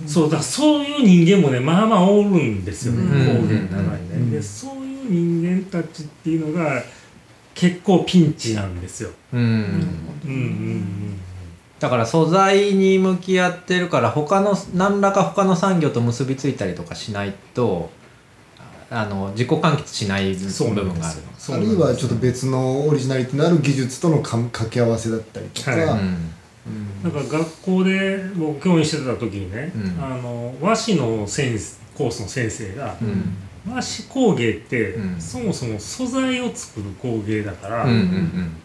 そうだそういう人間もねまあまあおるんですよね、うん。工芸の中にね、うん。でそう人間たちっていうのが結構ピンチなんですよ、うん。うんうんだから素材に向き合ってるから他の何らか他の産業と結びついたりとかしないとあの自己完結しない部そうなん分があるあるいはちょっと別のオリジナリティのある技術とのか掛け合わせだったりとか、はい。うん。うんなんか学校で僕教員してた時にね、うん。あの和紙の先生コースの先生が、うん和紙工芸って、うん。そもそも素材を作る工芸だから、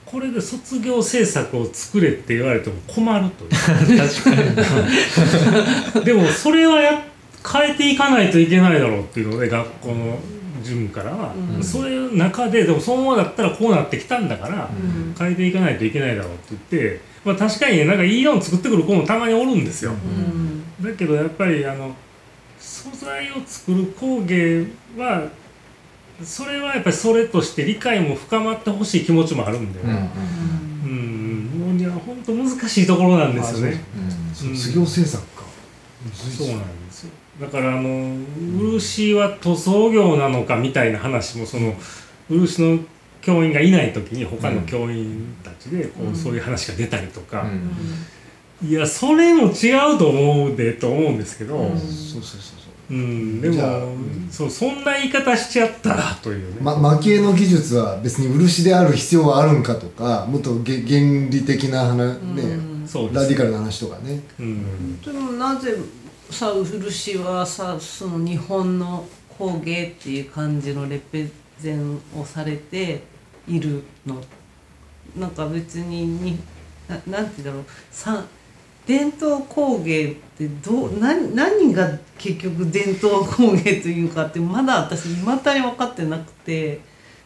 これで卒業制作を作れって言われても困るという。う ん確かに でもそれはや変えていかないといけないだろうっていうので学校の事務からは、うん。そういう中ででもそのままだったらこうなってきたんだから、うん。変えていかないといけないだろうって言って、まあ、確かにねなんかいいのを作ってくる子もたまにおるんですよ、うん。だけどやっぱりあの素材を作る工芸はそれはやっぱりそれとして理解も深まってほしい気持ちもあるんでうんね、うん。もういや本当難しいところなんですよね。うん。卒業制作か、そうなんですよ。だからあの漆は塗装業なのかみたいな話もその漆の教員がいない時に他の教員たちでこう、うん。そういう話が出たりとか、うんいやそれも違うと思うでと思うんですけど、うん。そうそうそうそう。うん、でも、そうそんな言い方しちゃったらというね、ま、蒔絵の技術は別に漆である必要はあるんかとかもっとげ原理的な話、ねうん。そうですラディカルな話とかね。うん。でもなぜさ漆はさその日本の工芸っていう感じのレペゼンをされているの？なんか別ににななんて言うんだろう。さ伝統工芸ってどう何何が結局伝統工芸というかってまだ私いまだに分かってなくて。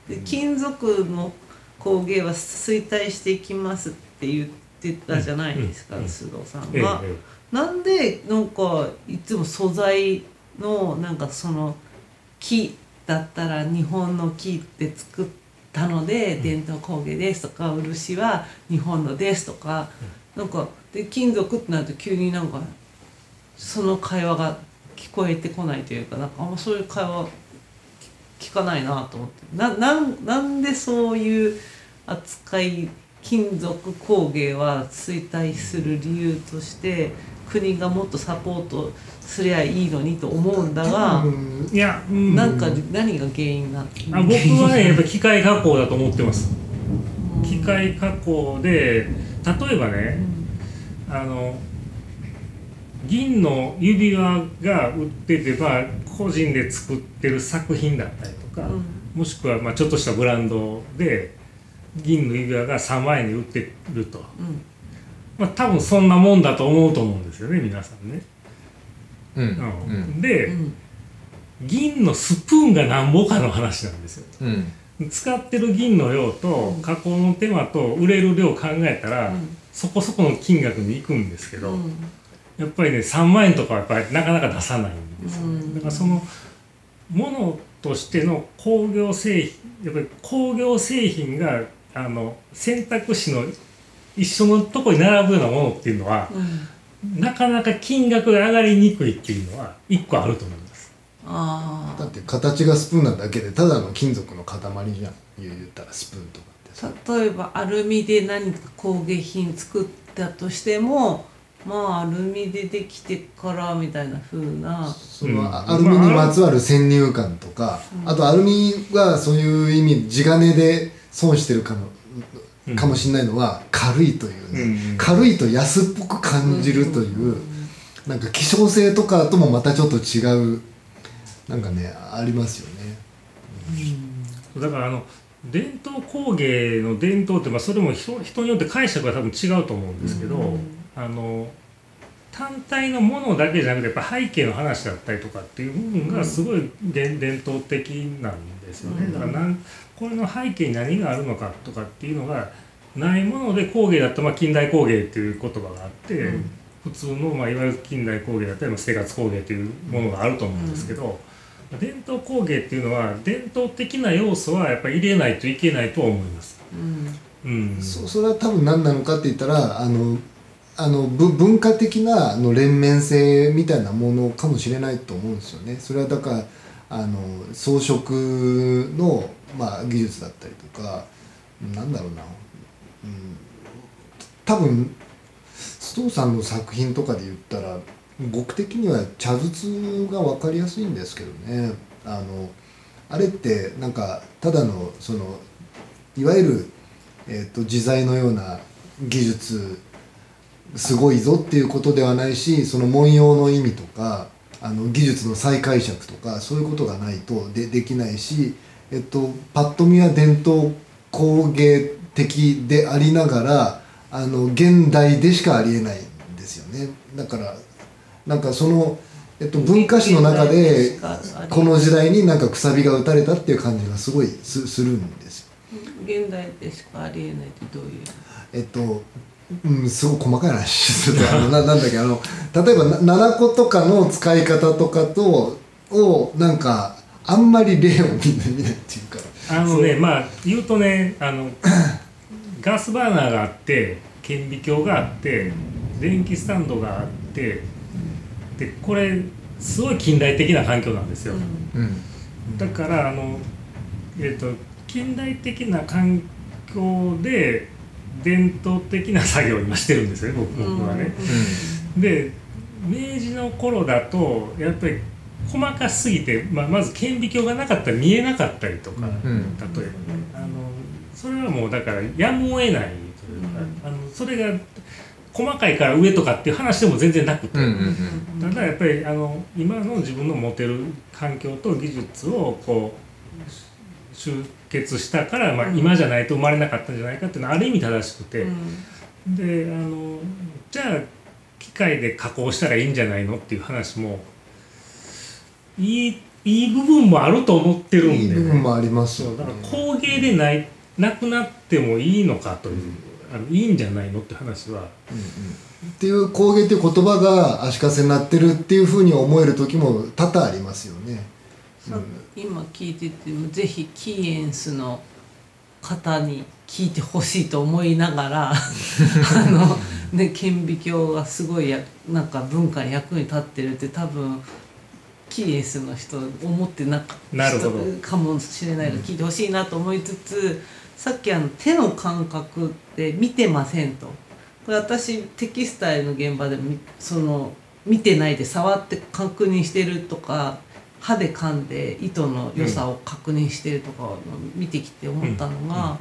で金属の工芸は衰退していきますって言ってたじゃないですか、うん。うん須藤さんええが。え。なんでなんかいつも素材のなんかその木だったら日本の木で作ったので伝統工芸ですとか漆は日本のですとかなんかで金属ってなると急になんかその会話が聞こえてこないというかなんかあんまそういう会話聞かないなと思って。ななんなんでそういう扱い金属工芸は衰退する理由として国がもっとサポートすりゃいいのにと思うんだがうんいや、うん。なんか何が原因なあ僕はねやっぱり機械加工だと思ってます。機械加工で例えばねあの銀の指輪が売っててまあ個人で作ってる作品だったりとか、うん。もしくはまあちょっとしたブランドで銀の指輪が3万円で売ってると、うん。まあ、多分そんなもんだと思うと思うんですよね皆さんね。うん。うん。で、うん。銀のスプーンがなんぼかの話なんですよ。うん使ってる銀の量と加工の手間と売れる量を考えたら、うん。そこそこの金額に行くんですけど、うん。やっぱりね3万円とかはやっぱりなかなか出さないんですよね、うん。だからそのものとしての工業製品やっぱり工業製品があの選択肢の一緒のとこに並ぶようなものっていうのはうん。なかなか金額が上がりにくいっていうのは一個あると思います。あだって形がスプーンなだけでただの金属の塊じゃん。言ったらスプーンとかって例えばアルミで何か工芸品作ったとしてもまあアルミでできてからみたいな風な。その、うん。アルミにまつわる先入観とか、あとアルミはそういう意味地金で損してるかも,、うん。かもしれないのは軽いというね、うん軽いと安っぽく感じるという、なんか希少性とかともまたちょっと違うなんかねありますよね。だからあの伝統工芸の伝統って、まあ、それも人人によって解釈が多分違うと思うんですけど、うん。あの単体のものだけじゃなくてやっぱ背景の話だったりとかっていう部分がすごい伝伝統的なんですよね。うん。だからなんこれの背景に何があるのかとかっていうのがないもので工芸だとまあ近代工芸っていう言葉があって、うん。普通の、まあ、いわゆる近代工芸だったりまあ生活工芸というものがあると思うんですけど、伝統工芸っていうのは伝統的な要素はやっぱり入れないといけないとは思います。うんうん、そそれは多分何なのかって言ったらあのあのぶ文化的なあの連綿性みたいなものかもしれないと思うんですよね。それはだからあの装飾の、まあ、技術だったりとかなんだろうな、うん、多分須藤さんの作品とかで言ったら僕的には茶筒が分かりやすいんですけどね。あのあれってなんかただのそのいわゆる、えー、と自在のような技術すごいぞっていうことではないしその文様の意味とかあの技術の再解釈とかそういうことがないとでできないし、えっと、パッと見は伝統工芸的でありながらあの現代でしかありえないんですよね。だからなんかその、えっと、文化史の中でこの時代になんかくさびが打たれたっていう感じがすごいすするんです。よ。現代でしかありえないってどういう？えっと、うん、すごい細かい話するとあのななんだっけあの例えばな七子とかの使い方とかとをなんかあんまり例を見ない見ないっていうか。あのねまあ言うとねあのガスバーナーがあって顕微鏡があって電気スタンドがあってでこれすごい近代的な環境なんですよ。うん。だからあの、えー、と近代的な環境で伝統的な作業を今してるんですよね僕僕はね。で明治の頃だとやっぱり細かすぎて、まあ、まず顕微鏡がなかったら見えなかったりとか、うん。例えばね。あのそれはもうだからやむを得ないというか、あのそれが細かいから上とかっていう話でも全然なくて。うんうんただやっぱりあの今の自分の持てる環境と技術をこう集結したから、まあ、今じゃないと生まれなかったんじゃないかっていうのはある意味正しくて、であのじゃあ機械で加工したらいいんじゃないのっていう話もいいいい部分もあると思ってるんで、いい部分もありますよそうだから工芸でないなくなってもいいのかというあのいいんじゃないのって話は。っていう工芸っていう言葉が足かせになってるっていうふうに思える時も多々ありますよね。さ今聞いててぜひキーエンスの方に聞いてほしいと思いながら あのね顕微鏡がすごいやなんか文化に役に立ってるって多分キーエンスの人思ってなかなるほど。かもしれないので聞いてほしいなと思いつつ、さっきあの手の感覚って見てませんと。これ私テキスタイルの現場でもみその見てないで触って確認してるとか歯で噛んで糸の良さを確認してるとかを見てきて思ったのが、うんうん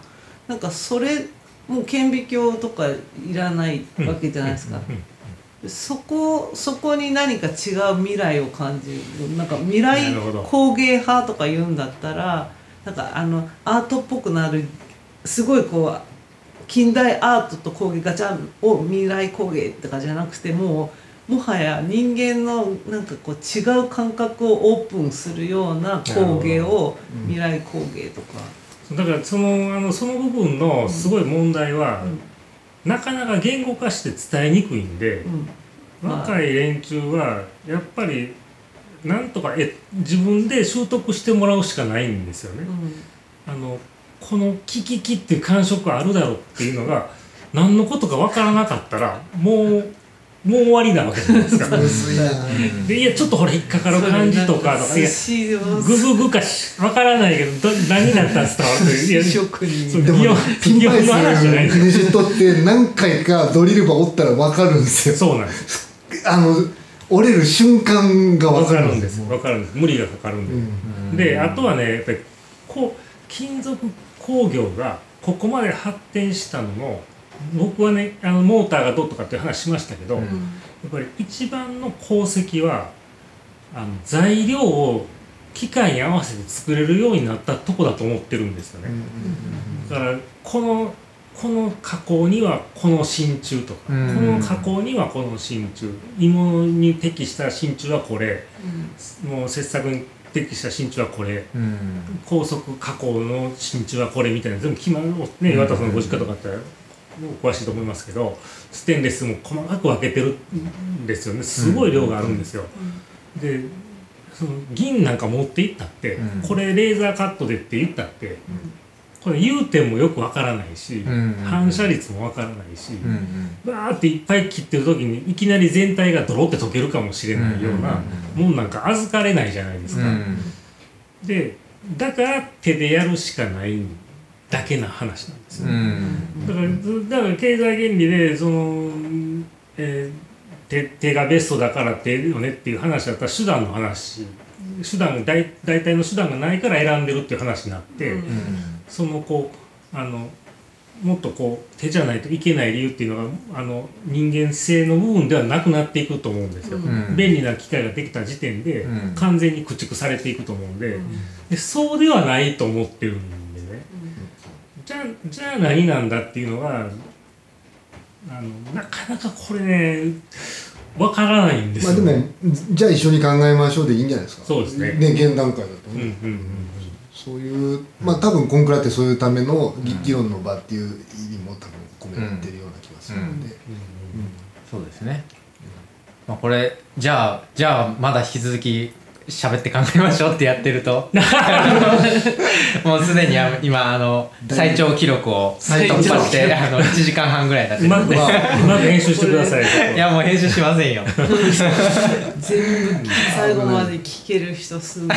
なんかそれもう顕微鏡とかいらないわけじゃないですか。そこそこに何か違う未来を感じる。なんか未来工芸派とか言うんだったらなんかあのアートっぽくなるすごいこう近代アートと工芸ガチャンを未来工芸とかじゃなくてもうもはや人間のなんかこう違う感覚をオープンするような工芸を未来工芸とか。だからそのあのその部分のすごい問題は、なかなか言語化して伝えにくいんで、うんまあ若い連中はやっぱりなんとかえ自分で習得してもらうしかないんですよね。あのこの「キキキ」って感触あるだろうっていうのが何のことか分からなかったらもうもう終わりなわけじゃないですか。でいやちょっとほら引っかかる感じとかとかいやグググかし分からないけどど何だったんですか？っていや職人でもピンバイスの話じゃないねじ取って何回かドリルバー折ったら分かるんですよ。そうなんですあの折れる瞬間が分分かかるんです。分かるんです。無理がかかるんで、うん。であとはねやっぱりこう金属工業がここまで発展したのの僕はねあのモーターがどうとかっていう話しましたけど、うん。やっぱり一番の功績はあの材料を機械に合わせて作れるようになったとこだと思ってるんですよね。だからこのこの加工にはこの真鍮とか、うん。この加工にはこの真鍮。芋に適した真鍮はこれ。もう切削に適した真鍮はこれ。うん。高速加工の真鍮はこれみたいな全部決まるね。うん。岩田さんのご実家とかってお詳しいと思いますけどステンレスも細かく分けてるんですよね。すごい量があるんですよ。でその銀なんか持っていったって、うん。これレーザーカットでって言ったって、これ融点もよくわからないし、うん反射率もわからないし、うバーっていっぱい切ってる時にいきなり全体がドロって溶けるかもしれないようなもんなんか預かれないじゃないですか。うんでだから手でやるしかないだけな話なんですよ。うんだからだから経済原理でその、えー手手がベストだから手よねっていう話だったら手段の話手段が大大体の手段がないから選んでるっていう話になって、うんそのこうあのもっとこう手じゃないといけない理由っていうのがあの人間性の部分ではなくなっていくと思うんですよ。うん便利な機械ができた時点で、うん完全に駆逐されていくと思うんで,、うんでそうではないと思ってるんでね。じゃあじゃあ何なんだっていうのはあのなかなかこれねわからないんですよ、まあでね。もじゃあ一緒に考えましょうでいいんじゃないですか。そうですねね現段階だとうんうんね。うんそういうまあ多分コンクラってそういうための議議論の場っていう意味も多分込めてるような気がするので。そうですね、まあ、これじゃあじゃあまだ引き続き喋って考えましょうってやってると。もうすでにあ今あの最長記録を突破してあの1時間半ぐらいになってるんで。まく編集してください。いやもう編集しませんよ。全部最後まで聞ける人すご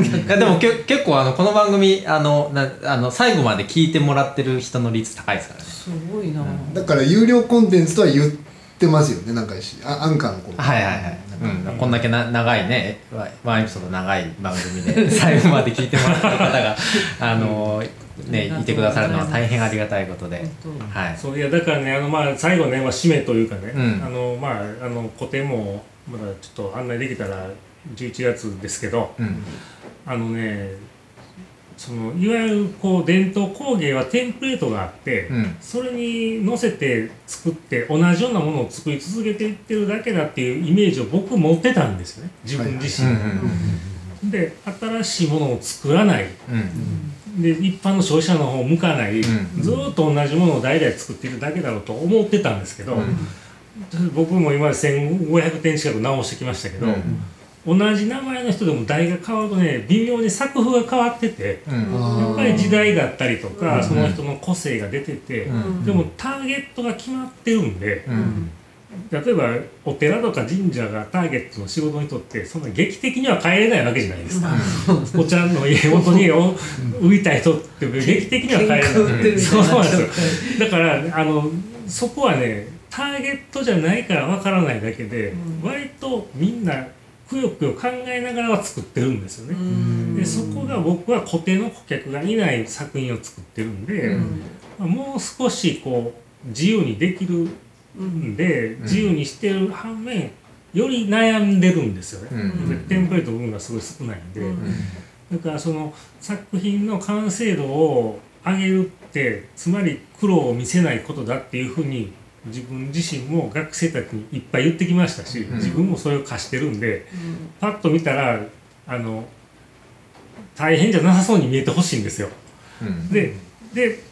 いいやでもけ結構あのこの番組あのなあの最後まで聞いてもらってる人の率高いですからね。すごいな、だから有料コンテンツとは言ってますよねなんかしあアンカーの子はいはいはい、うん、こんだけな長いねワワンエピソード長い番組で 最後まで聞いてもらってる方が あのねいてくださるのは大変ありがたいことで本はい。そういやだからねあのまあ最後ね、まあ、締めというかね、うん。あのまああの個展もまだちょっと案内できたら11月ですけどうん。あのねそのいわゆるこう伝統工芸はテンプレートがあって、うん。それに乗せて作って同じようなものを作り続けていってるだけだっていうイメージを僕持ってたんですよね。自分自身、で新しいものを作らない。うん。で一般の消費者の方を向かない、うん。ずーっと同じものを代々作っているだけだろうと思ってたんですけど、僕も今まで1500点近く直してきましたけど、同じ名前の人でも代が変わるとね微妙に作風が変わってて。うんやっぱり時代だったりとか、うんその人の個性が出てて、うんでもターゲットが決まってるんで、うん例えばお寺とか神社がターゲットの仕事にとってそんな劇的には変えれないわけじゃないですか。お茶の家元にお売りたい人って 劇的には変えれない。そうになんですよ。だからあのそこはねターゲットじゃないからわからないだけで、割とみんなくよくよ考えながらは作ってるんですよね。でそこが僕は固定の顧客がいない作品を作ってるんで、まあもう少しこう自由にできるんで、自由にしてる反面より悩んでるんですよね、うん。でテンプレート分がすごい少ないんで、だからその作品の完成度を上げるってつまり苦労を見せないことだっていうふうに自分自身も学生たちにいっぱい言ってきましたし、ん。自分もそれを貸してるんで、パッと見たらあの大変じゃなさそうに見えてほしいんですよ。うん。でで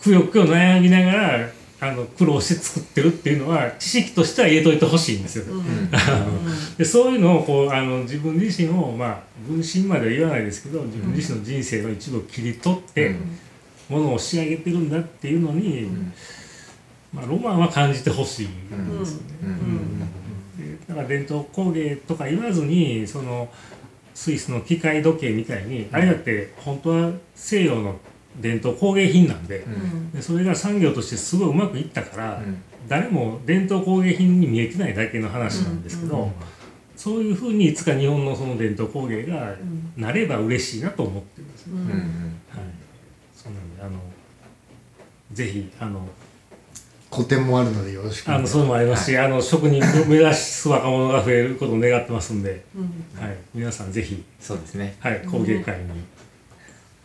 くよくよ悩みながらあの苦労して作ってるっていうのは知識としては入れといてほしいんですよ。ね。でそういうのをこうあの自分自身をまあ分身までは言わないですけど自分自身の人生の一部を切り取ってものを仕上げてるんだっていうのに、まあ、ロマンは感じてほしいん。ですよね。だから伝統工芸とか言わずにそのスイスの機械時計みたいに、あれだって本当は西洋の伝統工芸品なん。で,、でそれが産業としてすごいうまくいったから、うん。誰も伝統工芸品に見えてないだけの話なん。ですけど、そういうふうにいつか日本のその伝統工芸がなれば嬉しいなと思ってるん。ですよ、うん。うん。はい、そうなん。であのぜひあの個展もあるのでよろしく。あのそうもありますし、あの職人を目指す若者が増えることを願ってますんで、はい、皆さんぜひ、そうですね。はい、工芸会に、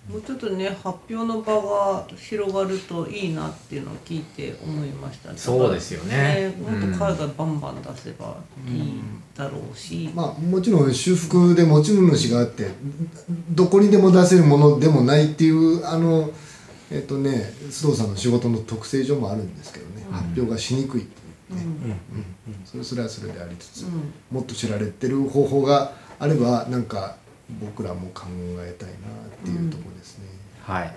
もうちょっとね発表の場が広がるといいなっていうのを聞いて思いましたそうですよね。もっと海外バンバン出せばいいだろうし、まあもちろん修復で持ち主があってどこにでも出せるものでもないっていうあのえっとね須藤さんの仕事の特性上もあるんですけどね、発表がしにくいっていうね、それそれはそれでありつつ、もっと知られてる方法があればなんか僕らも考えたいなっていうところですね。はい、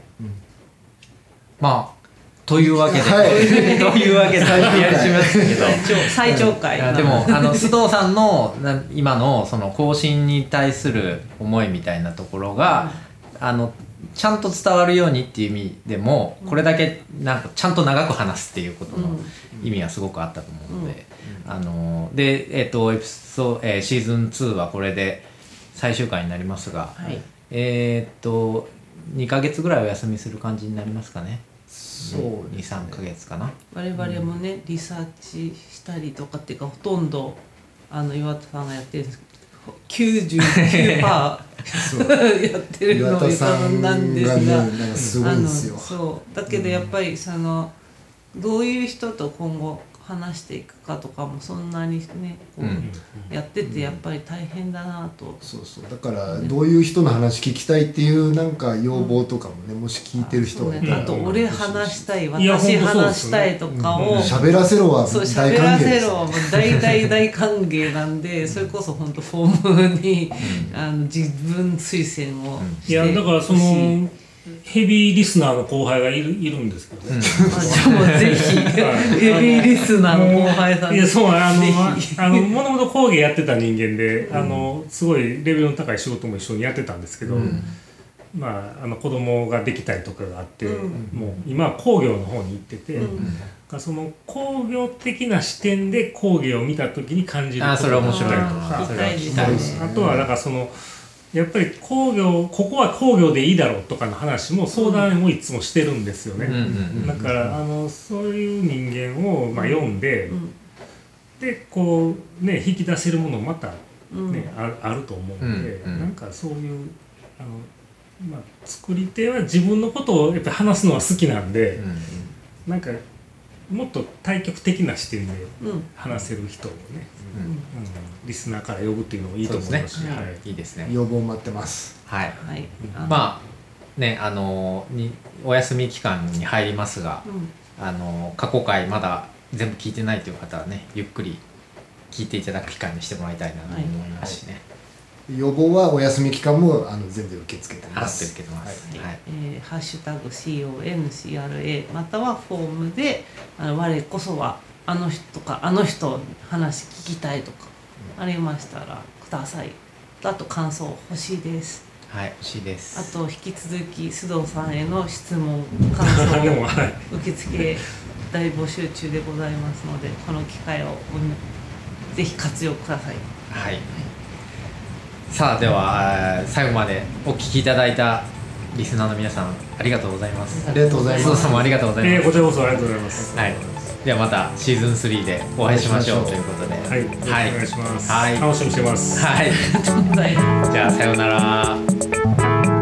まあというわけで、はい。というわけで最終回やしますけど。最長会いやでもあの須藤さんのな今のその更新に対する思いみたいなところが、あのちゃんと伝わるようにっていう意味でもこれだけなんかちゃんと長く話すっていうことの意味はすごくあったと思うので、あのでえっ、とエピソ、えーシーズン2はこれで最終回になりますが、はい。えっ、と2ヶ月ぐらいお休みする感じになりますかね。そうね。23ヶ月かな。我々もねリサーチしたりとかっていうかほとんどあの岩田さんがやってるんですけど99%やってるの岩が。田さんがなんですが。そう。だけどやっぱりその、どういう人と今後話していくかとかもそんなにねこう、うん。やっててやっぱり大変だなと、そうそう。だからどういう人の話聞きたいっていうなんか要望とかもねもし聞いてる人がいたら。あと俺話したい私話したいとかを、喋らせろはそう大喋ら歓迎ですせろはもう大大大歓迎なんでそれこそ本当フォームに、あの自分推薦をいしてやだからそのヘビーリスナーの後輩がいるいるんですけどね、あじゃあもうぜひはいヘビーリスナーの後輩さんいやそうあのぜあのもともと工芸やってた人間で、あのすごいレベルの高い仕事も一緒にやってたんですけど、まああの子供ができたりとかがあって、もう今は工業の方に行ってて、その工業的な視点で工芸を見た時に感じるあそれは面白いとあかーそれは聞き聞きたいですすたいでね。あとはなんかそのやっぱり工業ここは工業でいいだろうとかの話も相談をいつもしてるんですよね、うんうんだからあのそういう人間をまあ読んで、ん。でこうね引き出せるものまたね、うん。ああると思うんで、うんうん。なんかそういうあの、まあ、作り手は自分のことをやっぱり話すのは好きなんで、なんかもっと対極的な視点でうん。話せる人をね、うんうんリスナーから呼ぶっていうのもいいと思いますし、そうですねはいいいですね要望待ってます。はいはいまあねあのにお休み期間に入りますが、うん。あの過去回まだ全部聞いてないという方はねゆっくり聞いていただく機会にしてもらいたいなと思いますしね、予防はお休み期間もあの全然受け付けてますってるけどます、はいはいえーハッシュタグ CONCRA またはフォームであの我こそはあの人とかあの人話聞きたいとかありましたらくださいあと感想欲しいですはい、欲しいであす。と引き続き須藤さんへの質問感想 でもはい受付大募集中でございますのでこの機会をうんぜひ活用くださいはい。さあ、では、えー最後までお聞きいただいたリスナーの皆さん、ありがとうございます。ありがとうござい須藤ますさんもありがとうございます。えーこちらこそありがとうございますはい。ではまたシーズン3でお会いしましょうということで。はいよろしくお願いします、はい。楽しみにしてます はい。じゃあ、さようなら。